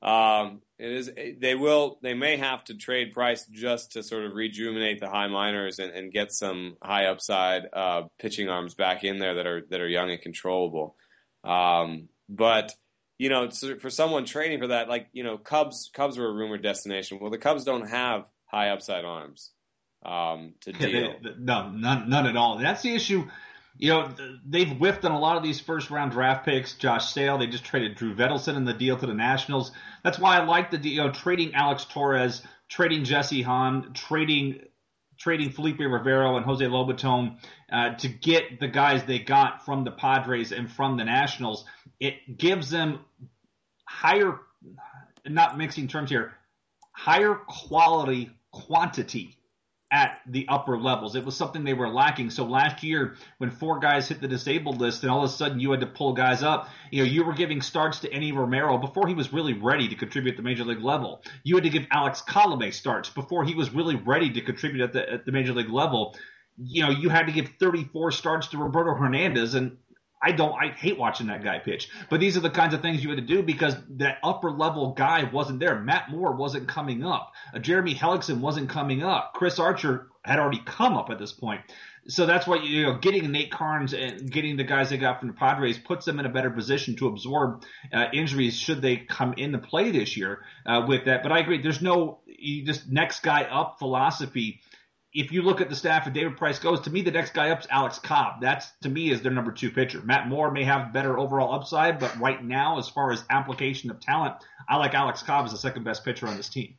um, it is they will they may have to trade Price just to sort of rejuvenate the high minors and, and get some high upside uh, pitching arms back in there that are that are young and controllable. Um, but you know, for someone trading for that, like you know, Cubs Cubs were a rumored destination. Well, the Cubs don't have high upside arms um, to deal. Yeah, they, no, none, none at all. That's the issue. You know, they've whiffed on a lot of these first round draft picks. Josh Sale, they just traded Drew Vettleson in the deal to the Nationals. That's why I like the you know trading Alex Torres, trading Jesse Hahn, trading trading Felipe Rivero and Jose Lobaton uh, to get the guys they got from the Padres and from the Nationals. It gives them higher, not mixing terms here, higher quality quantity at the upper levels. It was something they were lacking. So last year, when four guys hit the disabled list, and all of a sudden you had to pull guys up, you know, you were giving starts to Enny Romero before he was really ready to contribute at the major league level. You had to give Alex Colome starts before he was really ready to contribute at the at the major league level. You know, you had to give 34 starts to Roberto Hernandez, and I don't. I hate watching that guy pitch. But these are the kinds of things you had to do because that upper level guy wasn't there. Matt Moore wasn't coming up. Uh, Jeremy Hellickson wasn't coming up. Chris Archer had already come up at this point. So that's why you know getting Nate Karns and getting the guys they got from the Padres puts them in a better position to absorb uh, injuries should they come into play this year uh, with that. But I agree. There's no you just next guy up philosophy if you look at the staff and David Price goes, to me, the next guy up is Alex Cobb. That's, to me, is their number two pitcher. Matt Moore may have better overall upside, but right now, as far as application of talent, I like Alex Cobb as the second best pitcher on this team.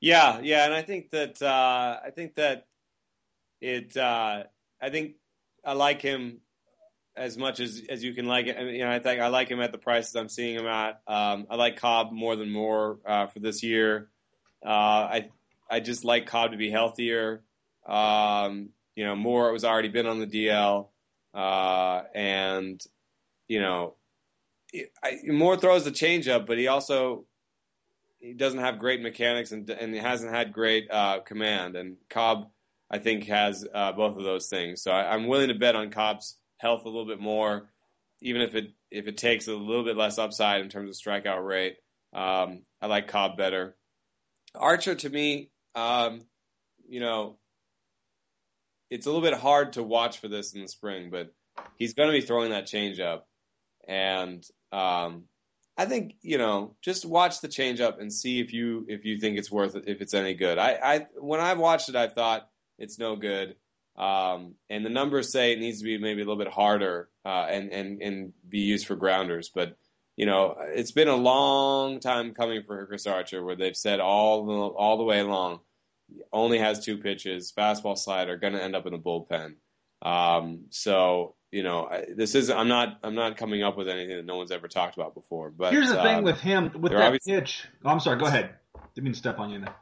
Yeah, yeah, and I think that uh, I think that it. Uh, I think I like him as much as as you can like it. I mean, you know, I think I like him at the prices I'm seeing him at. Um, I like Cobb more than Moore uh, for this year. Uh, I I just like Cobb to be healthier. Um, you know, Moore has already been on the DL, uh, and you know, I, Moore throws the changeup, but he also he doesn't have great mechanics and and he hasn't had great uh, command. And Cobb, I think, has uh, both of those things. So I, I'm willing to bet on Cobb's health a little bit more, even if it if it takes a little bit less upside in terms of strikeout rate. Um, I like Cobb better. Archer to me, um, you know, it's a little bit hard to watch for this in the spring, but he's going to be throwing that changeup, and um, I think you know just watch the changeup and see if you if you think it's worth it, if it's any good. I, I when I've watched it, I thought it's no good, um, and the numbers say it needs to be maybe a little bit harder uh, and and and be used for grounders, but you know, it's been a long time coming for Chris Archer, where they've said all the all the way along, only has two pitches, fastball slider, going to end up in the bullpen. Um, so you know, this is I'm not I'm not coming up with anything that no one's ever talked about before. But here's the thing with him with that pitch. Oh, I'm sorry. Go ahead. Didn't mean to step on you. Now.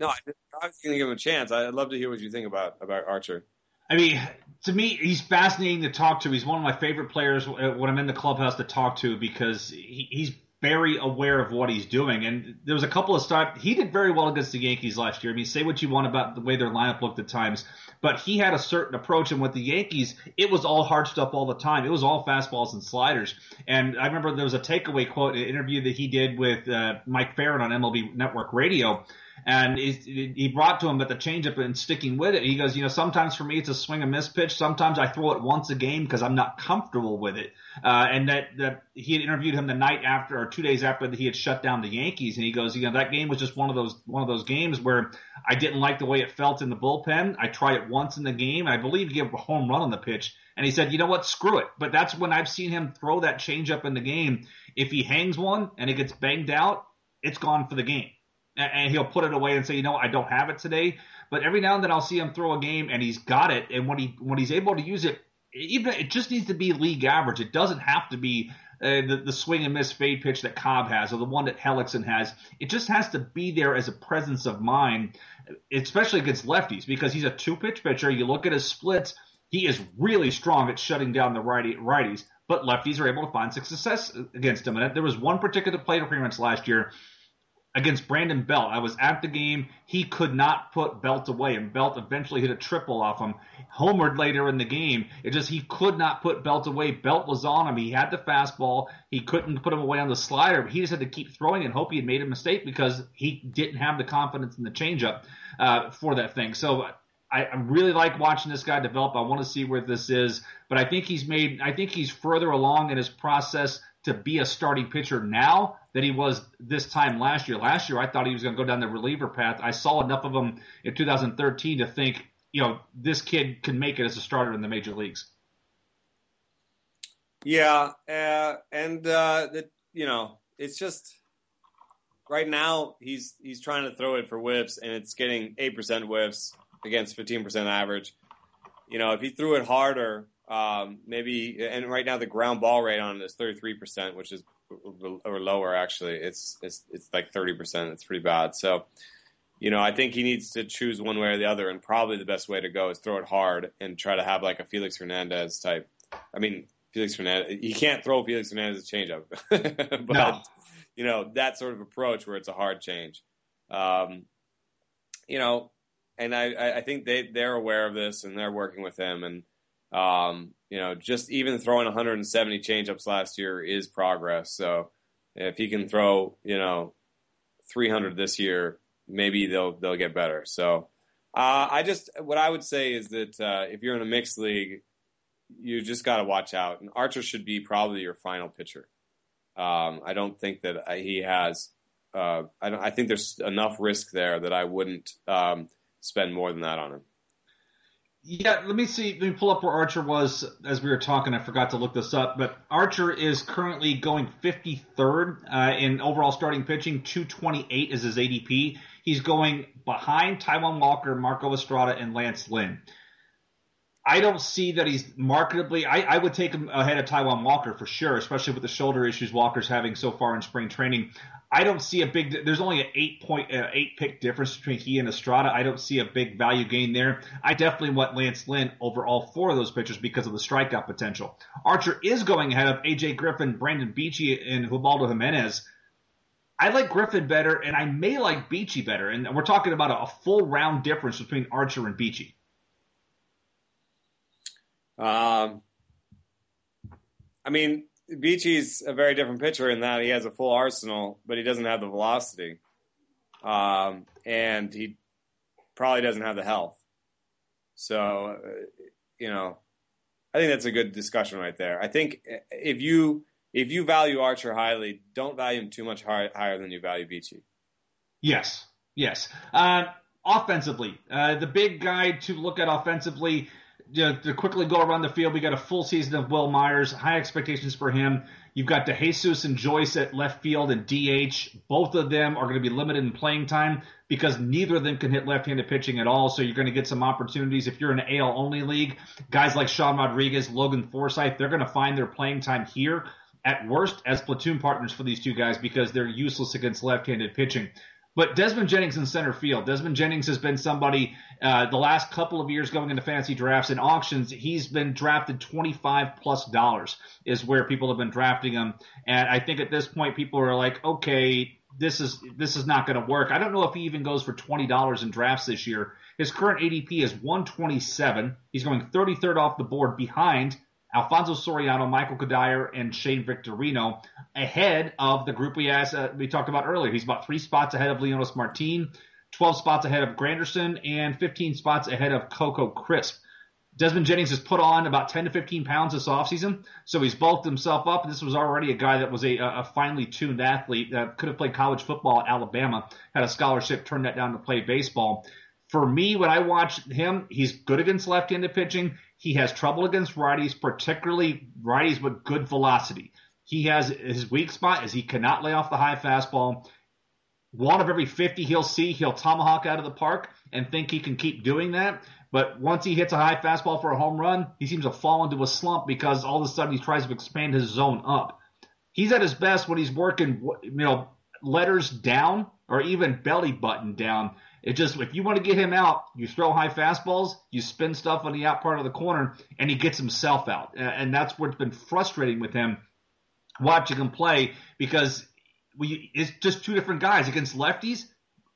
No, I was going to give him a chance. I'd love to hear what you think about about Archer. I mean, to me, he's fascinating to talk to. He's one of my favorite players when I'm in the clubhouse to talk to because he, he's very aware of what he's doing. And there was a couple of starts. He did very well against the Yankees last year. I mean, say what you want about the way their lineup looked at times, but he had a certain approach. And with the Yankees, it was all hard stuff all the time. It was all fastballs and sliders. And I remember there was a takeaway quote, in an interview that he did with uh, Mike Ferrin on MLB Network Radio and he brought to him that the changeup and sticking with it. He goes, you know, sometimes for me it's a swing and miss pitch. Sometimes I throw it once a game because I'm not comfortable with it. Uh, and that, that he had interviewed him the night after or two days after that he had shut down the Yankees. And he goes, you know, that game was just one of those, one of those games where I didn't like the way it felt in the bullpen. I tried it once in the game. I believe he gave a home run on the pitch. And he said, you know what? Screw it. But that's when I've seen him throw that changeup in the game. If he hangs one and it gets banged out, it's gone for the game and he'll put it away and say, you know, I don't have it today. But every now and then I'll see him throw a game and he's got it. And when he when he's able to use it, even it just needs to be league average. It doesn't have to be uh, the, the swing and miss fade pitch that Cobb has or the one that Hellickson has. It just has to be there as a presence of mind, especially against lefties because he's a two pitch pitcher. You look at his splits, he is really strong at shutting down the righty, righties, but lefties are able to find success against him. And there was one particular plate appearance last year against Brandon Belt. I was at the game. He could not put Belt away, and Belt eventually hit a triple off him. Homered later in the game. It just he could not put Belt away. Belt was on him. He had the fastball. He couldn't put him away on the slider. He just had to keep throwing and hope he had made a mistake because he didn't have the confidence in the changeup uh, for that thing. So I, I really like watching this guy develop. I want to see where this is, but I think he's made. I think he's further along in his process to be a starting pitcher now than he was this time last year. Last year, I thought he was going to go down the reliever path. I saw enough of him in 2013 to think, you know, this kid can make it as a starter in the major leagues. Yeah, uh, and uh, the, you know, it's just right now he's he's trying to throw it for whiffs, and it's getting eight percent whiffs against 15% average. You know, if he threw it harder, um, maybe, and right now the ground ball rate on it is 33%, which is or lower actually. It's it's it's like 30%. It's pretty bad. So, you know, I think he needs to choose one way or the other, and probably the best way to go is throw it hard and try to have like a Felix Hernandez type. I mean, Felix Hernandez, he can't throw Felix Hernandez's changeup, *laughs* but no. you know that sort of approach where it's a hard change. Um, you know, and I, I think they they're aware of this and they're working with him and um, you know just even throwing 170 changeups last year is progress. So if he can throw you know 300 this year, maybe they'll they'll get better. So uh, I just what I would say is that uh, if you're in a mixed league, you just got to watch out. And Archer should be probably your final pitcher. Um, I don't think that he has. Uh, I, I, think there's enough risk there that I wouldn't um, spend more than that on him. Yeah, let me see. Let me pull up where Archer was as we were talking. I forgot to look this up, but Archer is currently going 53rd uh, in overall starting pitching. 228 is his ADP. He's going behind Taijuan Walker, Marco Estrada, and Lance Lynn. I don't see that he's marketably. I, I would take him ahead of Taijuan Walker for sure, especially with the shoulder issues Walker's having so far in spring training. I don't see a big. There's only an eight point, uh, eight pick difference between he and Estrada. I don't see a big value gain there. I definitely want Lance Lynn over all four of those pitchers because of the strikeout potential. Archer is going ahead of AJ Griffin, Brandon Beachy, and Ubaldo Jimenez. I like Griffin better, and I may like Beachy better. And we're talking about a, a full round difference between Archer and Beachy. Um, I mean, Beachy's a very different pitcher in that he has a full arsenal, but he doesn't have the velocity, um, and he probably doesn't have the health. So, uh, you know, I think that's a good discussion right there. I think if you if you value Archer highly, don't value him too much high, higher than you value Beachy. Yes, yes. Uh, offensively, uh, the big guy to look at offensively know, to quickly go around the field, we got a full season of Wil Myers, high expectations for him. You've got DeJesus and Joyce at left field and DH. Both of them are going to be limited in playing time because neither of them can hit left-handed pitching at all. So you're going to get some opportunities. If you're in an AL only league, guys like Sean Rodriguez, Logan Forsythe, they're going to find their playing time here at worst as platoon partners for these two guys because they're useless against left-handed pitching. But Desmond Jennings in center field. Desmond Jennings has been somebody uh, the last couple of years going into fantasy drafts and auctions. He's been drafted 25 plus dollars is where people have been drafting him. And I think at this point people are like, okay, this is this is not going to work. I don't know if he even goes for twenty dollars in drafts this year. His current ADP is 127. He's going 33rd off the board behind Alfonso Soriano, Michael Cuddyer, and Shane Victorino ahead of the group we asked, uh, we talked about earlier. He's about three spots ahead of Leonys Martin, 12 spots ahead of Granderson, and 15 spots ahead of Coco Crisp. Desmond Jennings has put on about 10 to 15 pounds this offseason, so he's bulked himself up. This was already a guy that was a, a finely tuned athlete that could have played college football at Alabama, had a scholarship, turned that down to play baseball. For me, when I watch him, he's good against left-handed pitching. He has trouble against righties, particularly righties with good velocity. He has his weak spot is he cannot lay off the high fastball. One of every 50 he'll see, he'll tomahawk out of the park and think he can keep doing that. But once he hits a high fastball for a home run, he seems to fall into a slump because all of a sudden he tries to expand his zone up. He's at his best when he's working, you know, letters down or even belly button down it just if you want to get him out, you throw high fastballs, you spin stuff on the out part of the corner, and he gets himself out. And that's what's been frustrating with him watching him play because we it's just two different guys against lefties.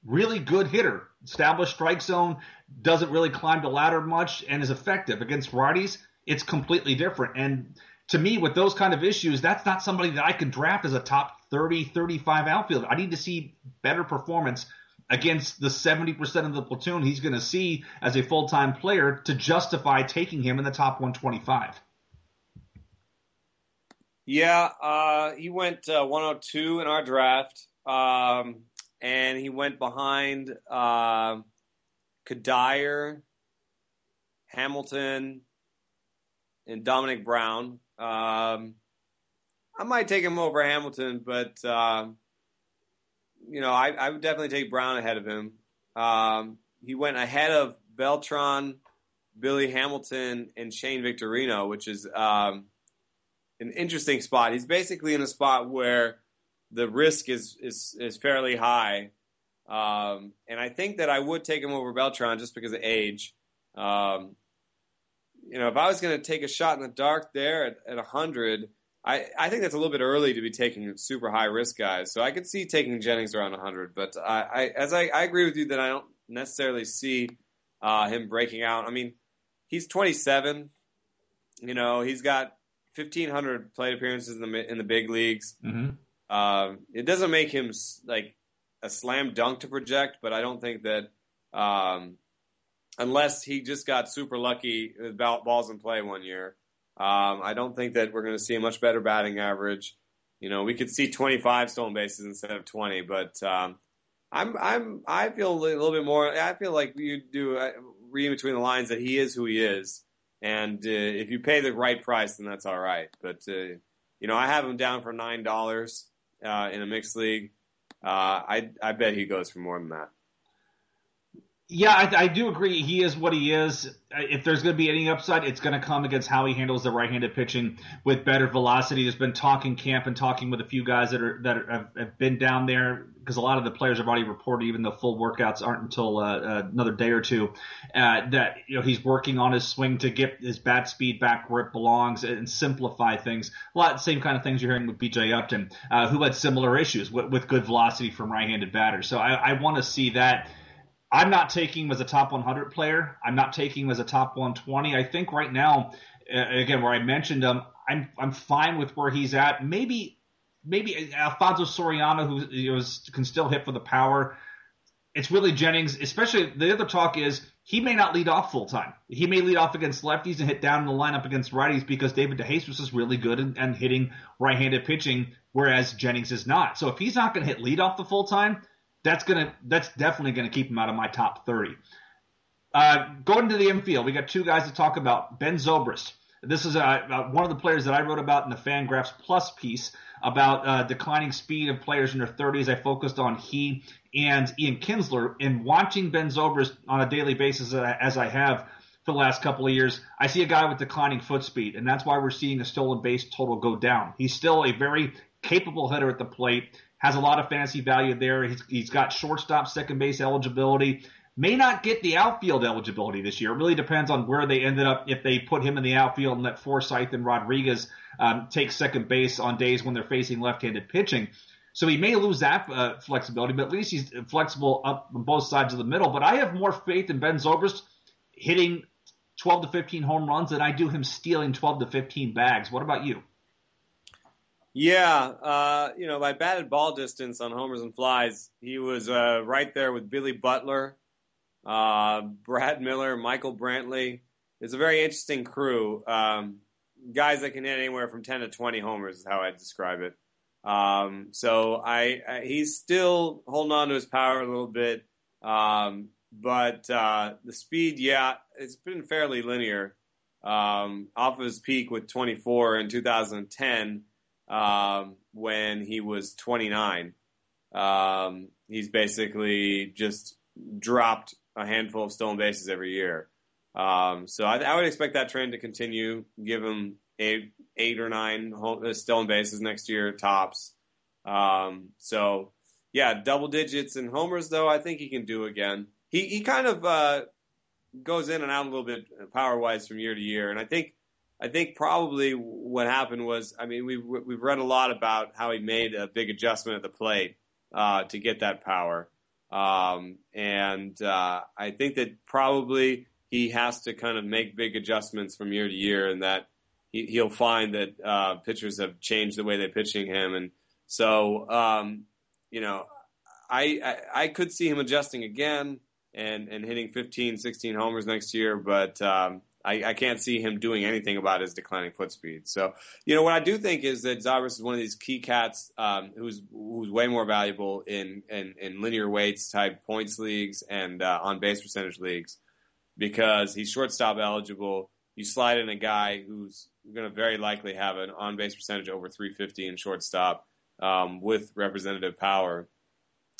Really good hitter, established strike zone, doesn't really climb the ladder much, and is effective against righties. It's completely different. And to me, with those kind of issues, that's not somebody that I can draft as a top 30, 35 outfielder. I need to see better performance against the 70% of the platoon he's going to see as a full time player to justify taking him in the top 125. Yeah, uh, he went uh, 102 in our draft, um, and he went behind uh, Cuddyer, Hamilton, and Domonic Brown. Um, I might take him over Hamilton, but um, you know, I, I would definitely take Brown ahead of him. Um, he went ahead of Beltran, Billy Hamilton, and Shane Victorino, which is um, an interesting spot. He's basically in a spot where the risk is is, is fairly high, um, and I think that I would take him over Beltran just because of age. Um, you know, if I was going to take a shot in the dark there at, at 100, I, I think that's a little bit early to be taking super high risk guys. So I could see taking Jennings around 100, but I, I as I, I agree with you that I don't necessarily see uh, him breaking out. I mean, he's 27. You know, he's got 1,500 plate appearances in the in the big leagues. Mm-hmm. Uh, it doesn't make him like a slam dunk to project, but I don't think that um, unless he just got super lucky with balls in play one year. Um, I don't think that we're going to see a much better batting average. You know, we could see 25 stolen bases instead of 20, but um, I'm I'm I feel a little bit more. I feel like you do uh, read between the lines that he is who he is, and uh, if you pay the right price, then that's all right. But uh, you know, I have him down for nine dollars uh, in a mixed league. Uh, I I bet he goes for more than that. Yeah, I, I, do agree. He is what he is. If there's going to be any upside, it's going to come against how he handles the right-handed pitching with better velocity. There's been talking camp and talking with a few guys that are that are, have, been down there because a lot of the players have already reported, even though full workouts aren't until uh, uh, another day or two, uh, that you know he's working on his swing to get his bat speed back where it belongs and simplify things. A lot same kind of things you're hearing with B.J. Upton, uh, who had similar issues with, with good velocity from right-handed batters. So I, I want to see that I'm not taking him as a top 100 player. I'm not taking him as a top 120. I think right now, uh, again, where I mentioned him, I'm I'm fine with where he's at. Maybe maybe Alfonso Soriano, who you know, can still hit for the power. It's Willie Jennings, especially the other talk is he may not lead off full time. He may lead off against lefties and hit down in the lineup against righties because David DeJesus is really good and, and hitting right-handed pitching, whereas Jennings is not. So if he's not going to hit lead off the full time, that's gonna that's definitely gonna keep him out of my top 30. Uh, going to the infield, we got two guys to talk about. Ben Zobrist. This is uh, uh, one of the players that I wrote about in the Fangraphs Plus piece about uh, declining speed of players in their 30s. I focused on he and Ian Kinsler. And watching Ben Zobrist on a daily basis as I have for the last couple of years, I see a guy with declining foot speed, and that's why we're seeing a stolen base total go down. He's still a very capable hitter at the plate, has a lot of fantasy value there. He's, he's got shortstop, second base eligibility may not get the outfield eligibility this year. It really depends on where they ended up. If they put him in the outfield and let Forsythe and Rodriguez um, take second base on days when they're facing left-handed pitching. So he may lose that uh, flexibility, but at least he's flexible up on both sides of the middle. But I have more faith in Ben Zobrist hitting 12 to 15 home runs than I do him stealing 12 to 15 bags. What about you? Yeah, uh, you know, by batted ball distance on homers and flies, he was uh, right there with Billy Butler uh, Brad Miller, Michael Brantley. It's a very interesting crew. Um, guys that can hit anywhere from 10 to 20 homers is how I describe it. Um, so I, I, he's still holding on to his power a little bit. Um, but uh, the speed, yeah, it's been fairly linear. Um, off of his peak with 24 in 2010 um, when he was 29. Um, he's basically just dropped a handful of stolen bases every year. Um, so I, I, would expect that trend to continue. Give him eight, eight or nine uh, stolen bases next year tops. Um, so yeah, double digits in homers though. I think he can do again. He he kind of uh, goes in and out a little bit power wise from year to year, and I think I think probably what happened was I mean we've we've read a lot about how he made a big adjustment at the plate uh, to get that power. Um, and uh, I think that probably he has to kind of make big adjustments from year to year, and that he, will find that uh, pitchers have changed the way they're pitching him, and so um, you know, I, I, I could see him adjusting again and and hitting 15, 16 homers next year, but um, I, I, can't see him doing anything about his declining foot speed. So, you know, what I do think is that Zobrist is one of these key cats um, who's who's way more valuable in, in, in linear weights type points leagues and uh, on base percentage leagues because he's shortstop eligible. You slide in a guy who's going to very likely have an on base percentage over 350 in shortstop um, with representative power.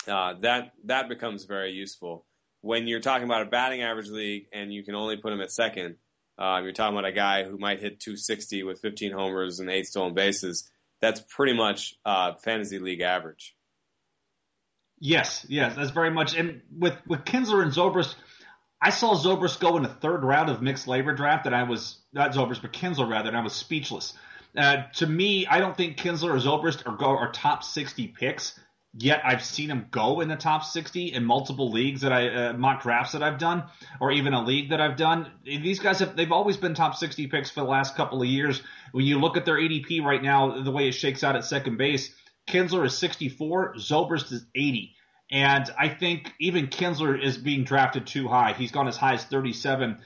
Uh, that that becomes very useful when you're talking about a batting average league and you can only put him at second um, you're talking about a guy who might hit 260 with 15 homers and eight stolen bases. That's pretty much uh, fantasy league average. Yes, yes, that's very much. And with with Kinsler and Zobrist, I saw Zobrist go in the third round of mixed LABR draft, and I was not Zobrist, but Kinsler rather, and I was speechless. Uh, to me, I don't think Kinsler or Zobrist are, go, are top 60 picks. Yet I've seen him go in the top 60 in multiple leagues that I uh, mock drafts that I've done, or even a league that I've done. These guys have they've always been top 60 picks for the last couple of years. When you look at their ADP right now, the way it shakes out at second base, Kinsler is 64, Zobrist is 80. And I think even Kinsler is being drafted too high. He's gone as high as 37.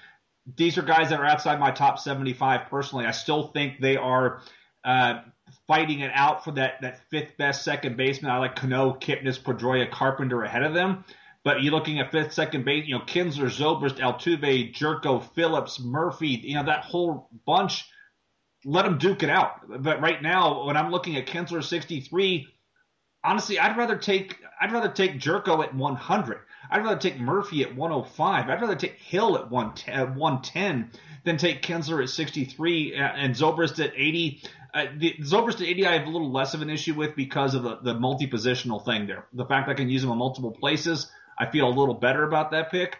These are guys that are outside my top 75 personally. I still think they are uh, fighting it out for that, that fifth best second baseman. I like Cano, Kipnis, Pedroia, Carpenter ahead of them. But you're looking at fifth, second base, you know, Kinsler, Zobrist, Altuve, Gyorko, Phillips, Murphy, you know, that whole bunch, let them duke it out. But right now, when I'm looking at Kinsler 63, honestly, I'd rather take, I'd rather take Gyorko at 100. I'd rather take Murphy at 105. I'd rather take Hill at 110 than take Kinsler at 63 uh, and Zobrist at 80 the Zobrist to 80 I have a little less of an issue with because of the, the multi-positional thing there. The fact I can use him in multiple places, I feel a little better about that pick.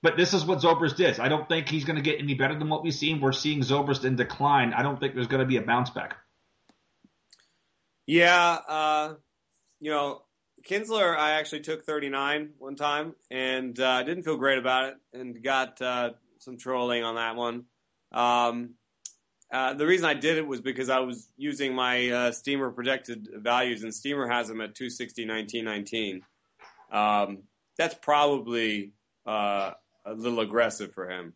But this is what Zobrist is. I don't think he's going to get any better than what we've seen. We're seeing Zobrist in decline. I don't think there's going to be a bounce back. Yeah, uh, you know, Kinsler, I actually took 39 one time and uh, didn't feel great about it and got uh, some trolling on that one. Um, uh, the reason I did it was because I was using my uh, Steamer projected values, and Steamer has them at 260, 19, 19. Um, that's probably uh, a little aggressive for him.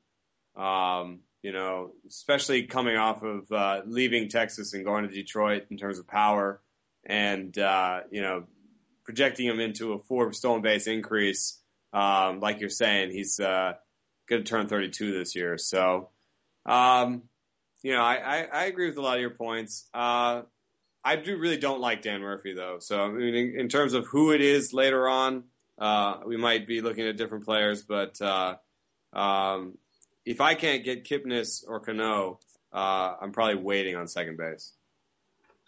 Um, you know, especially coming off of uh, leaving Texas and going to Detroit in terms of power, and uh, you know, projecting him into a four stolen base increase. Um, like you're saying, he's going going to turn 32 this year. So, um, you know, I, I, I, agree with a lot of your points. Uh, I do really don't like Dan Murphy though. So I mean, in, in terms of who it is later on, uh, we might be looking at different players. But uh, um, if I can't get Kipnis or Cano, uh, I'm probably waiting on second base.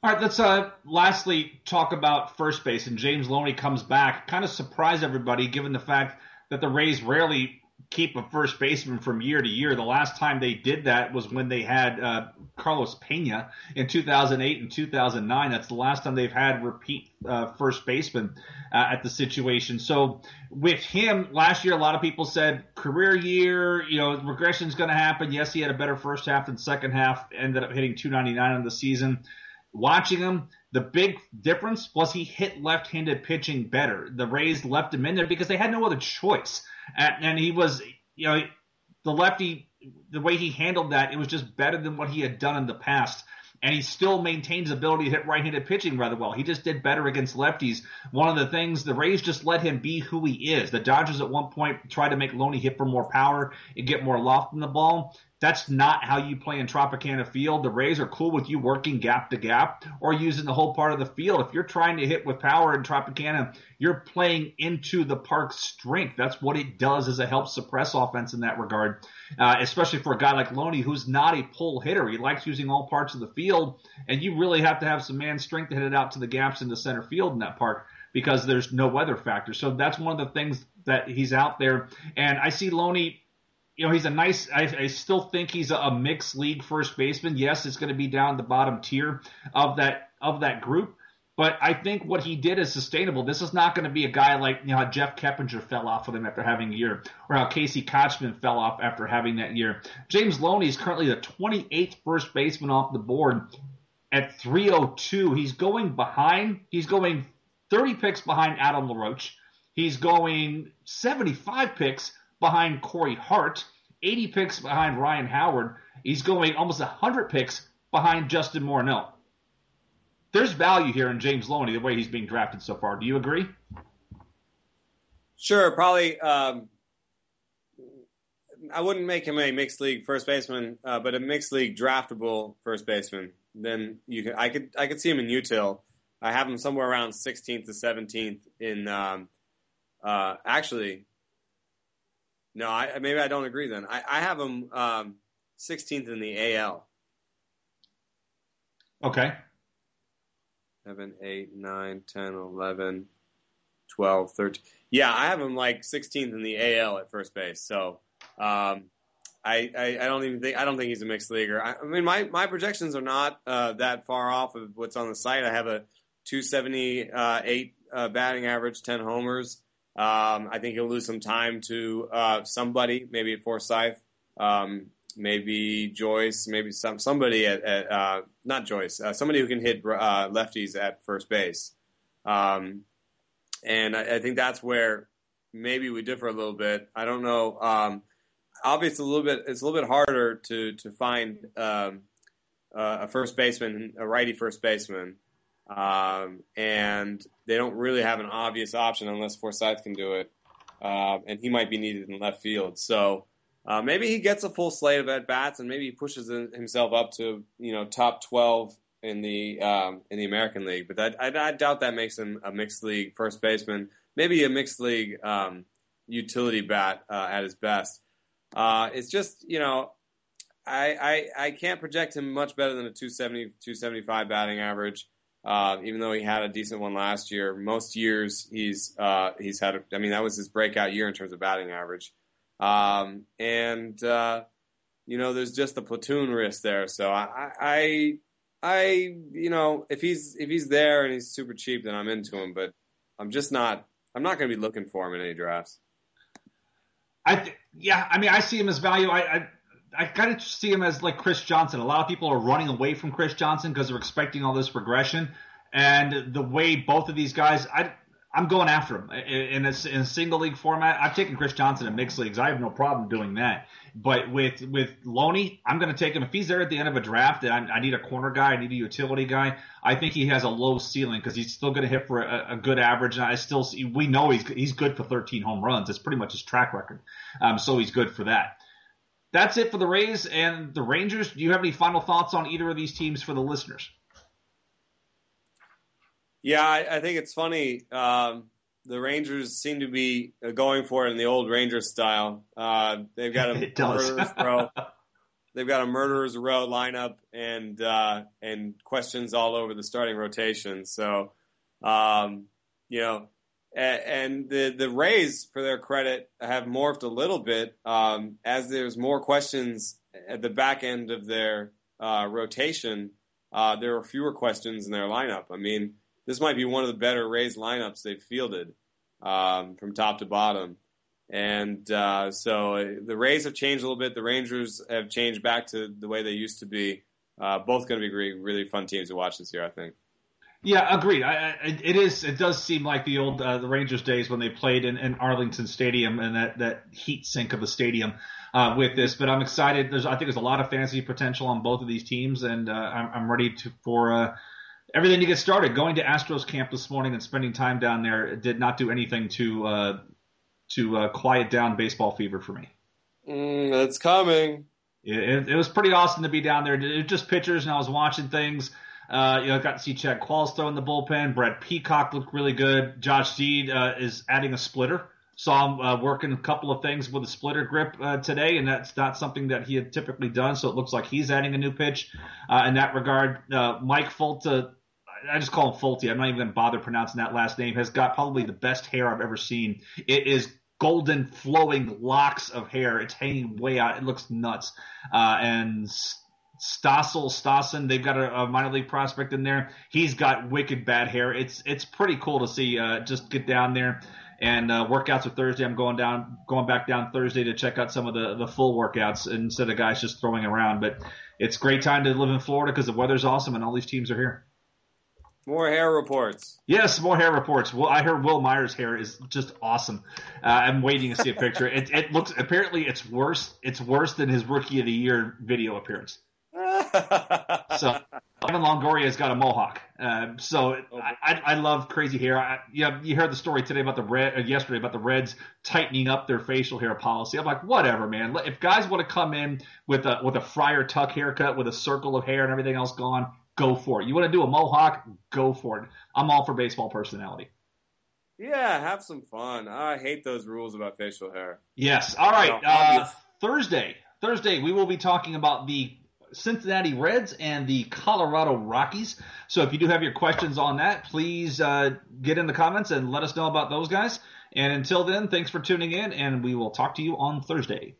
All right, let's uh, lastly talk about first base. And James Loney comes back. Kind of surprised everybody given the fact that the Rays rarely keep a first baseman from year to year. The last time they did that was when they had uh, Carlos Pena in 2008 and 2009. That's the last time they've had repeat uh, first baseman uh, at the situation. So with him last year, a lot of people said career year, you know, regression is going to happen. Yes, he had a better first half than second half. Ended up hitting 299 on the season. Watching him, the big difference was he hit left-handed pitching better. The Rays left him in there because they had no other choice and, and he was, you know, the lefty, the way he handled that, it was just better than what he had done in the past and he still maintains ability to hit right-handed pitching rather well. He just did better against lefties. One of the things the Rays just let him be who he is. The Dodgers at one point tried to make Loney hit for more power and get more loft in the ball. That's not how you play in Tropicana Field. The Rays are cool with you working gap to gap or using the whole part of the field. If you're trying to hit with power in Tropicana, you're playing into the park's strength. That's what it does as a help suppress offense in that regard, uh, especially for a guy like Loney who's not a pull hitter. He likes using all parts of the field, and you really have to have some man strength to hit it out to the gaps in the center field in that park because there's no weather factor. So that's one of the things that he's out there. And I see Loney you know, he's a nice. I, I still think he's a, a, mixed league first baseman. Yes, it's going to be down the bottom tier of that of that group, but I think what he did is sustainable. This is not going to be a guy like you know how Jeff Keppinger fell off with him after having a year, or how Casey Kotchman fell off after having that year. James Loney is currently the 28th first baseman off the board at 302. He's going behind. He's going 30 picks behind Adam LaRoche. He's going 75 picks behind Corey Hart, 80 picks behind Ryan Howard. He's going almost 100 picks behind Justin Morneau. There's value here in James Loney the way he's being drafted so far. Do you agree? Sure, probably. Um, I wouldn't make him a mixed league first baseman, uh, but a mixed league draftable first baseman. Then you could, I could, I could see him in util. I have him somewhere around 16th to 17th in. Um, uh, actually, no, I, maybe I don't agree then. I, I have him um, 16th in the AL. Okay. 7, 8, 9, 10, 11, 12, 13. Yeah, I have him like 16th in the AL at first base. So um, I, I, I, don't even think I don't think he's a mixed leaguer. I, I mean, my, my projections are not uh, that far off of what's on the site. I have a 278 uh, batting average, 10 homers. Um, I think he'll lose some time to uh, somebody, maybe at Forsythe, um, maybe Joyce, maybe some somebody at, at uh, not Joyce, uh, somebody who can hit uh, lefties at first base. Um, and I, I, think that's where maybe we differ a little bit. I don't know. Um, obviously, a little bit. It's a little bit harder to to find um, uh, a first baseman, a righty first baseman. Um, and they don't really have an obvious option unless Forsythe can do it. Uh, and he might be needed in left field. So uh, maybe he gets a full slate of at bats, and maybe he pushes himself up to you know top twelve in the um, in the American League. But that, I, I, doubt that makes him a mixed league first baseman. Maybe a mixed league um, utility bat uh, at his best. Uh, it's just you know I, I I can't project him much better than a 270 275 batting average. Uh, even though he had a decent one last year, most years he's uh, he's had. A, I mean, that was his breakout year in terms of batting average. Um, and uh, you know, there's just the platoon risk there. So I, I, I, you know, if he's if he's there and he's super cheap, then I'm into him. But I'm just not. I'm not going to be looking for him in any drafts. I th- yeah, I mean, I see him as value. I, I I kind of see him as like Chris Johnson. A lot of people are running away from Chris Johnson because they're expecting all this regression. And the way both of these guys, I, I'm going after him in a, in a single league format. I've taken Chris Johnson in mixed leagues. I have no problem doing that. But with with Loney, I'm going to take him if he's there at the end of a draft and I, I need a corner guy, I need a utility guy. I think he has a low ceiling because he's still going to hit for a, a, good average. And I still see, we know he's he's good for 13 home runs. It's pretty much his track record. Um, so he's good for that. That's it for the Rays and the Rangers. Do you have any final thoughts on either of these teams for the listeners? Yeah, I, I think it's funny. Um, the Rangers seem to be going for it in the old Rangers style. Uh, they've got a *laughs* murderers row. *laughs* They've got a murderers row lineup and uh, and questions all over the starting rotation. So, um, you know, and, the the Rays, for their credit, have morphed a little bit um, as there's more questions at the back end of their uh, rotation. Uh, there are fewer questions in their lineup. I mean this might be one of the better Rays lineups they've fielded um, from top to bottom. And uh, so uh, the Rays have changed a little bit. The Rangers have changed back to the way they used to be. Uh, both going to be really, really fun teams to watch this year, I think. Yeah, agreed. I, I, it is. It does seem like the old uh, the Rangers days when they played in, in Arlington Stadium and that, that heat sink of a stadium uh, with this. But I'm excited. There's I think there's a lot of fantasy potential on both of these teams, and uh, I'm, I'm ready to for uh, everything to get started. Going to Astros camp this morning and spending time down there did not do anything to uh, to uh, quiet down baseball fever for me. Mm, it's coming. It, it, it, was pretty awesome to be down there. It was just pitchers, and I was watching things. Uh, you know, got to see Chad Qualstow in the bullpen. Brad Peacock looked really good. Josh Zeid uh, is adding a splitter. Saw him uh, working a couple of things with a splitter grip uh, today, and that's not something that he had typically done. So it looks like he's adding a new pitch uh, in that regard. Uh, Mike Folta I just call him Folty. I'm not even going to bother pronouncing that last name. Has got probably the best hair I've ever seen. It is golden flowing locks of hair. It's hanging way out. It looks nuts. And Stossel Stassen, they've got a, a, minor league prospect in there. He's got wicked bad hair. It's it's pretty cool to see. Uh, just get down there and uh, workouts are Thursday. I'm going down, going back down Thursday to check out some of the the full workouts instead of guys just throwing around. But it's great time to live in Florida because the weather's awesome and all these teams are here. More hair reports. Yes, more hair reports. Well, I heard Wil Myers' hair is just awesome. Uh, I'm waiting to see a picture. it, it looks apparently it's worse. It's worse than his rookie of the year video appearance. So Evan Longoria's got a mohawk. Uh, so oh, I, I, love crazy hair. I, yeah, you heard the story today about the red, uh, yesterday about the Reds tightening up their facial hair policy. I'm like, whatever, man. If guys want to come in with a with a Friar Tuck haircut with a circle of hair and everything else gone, go for it. You want to do a mohawk? Go for it. I'm all for baseball personality. Yeah, have some fun. I hate those rules about facial hair. Yes. All right. uh, Thursday. Thursday, we will be talking about the Cincinnati Reds and the Colorado Rockies. So if you do have your questions on that, please uh, get in the comments and let us know about those guys. And until then, thanks for tuning in, and we will talk to you on Thursday.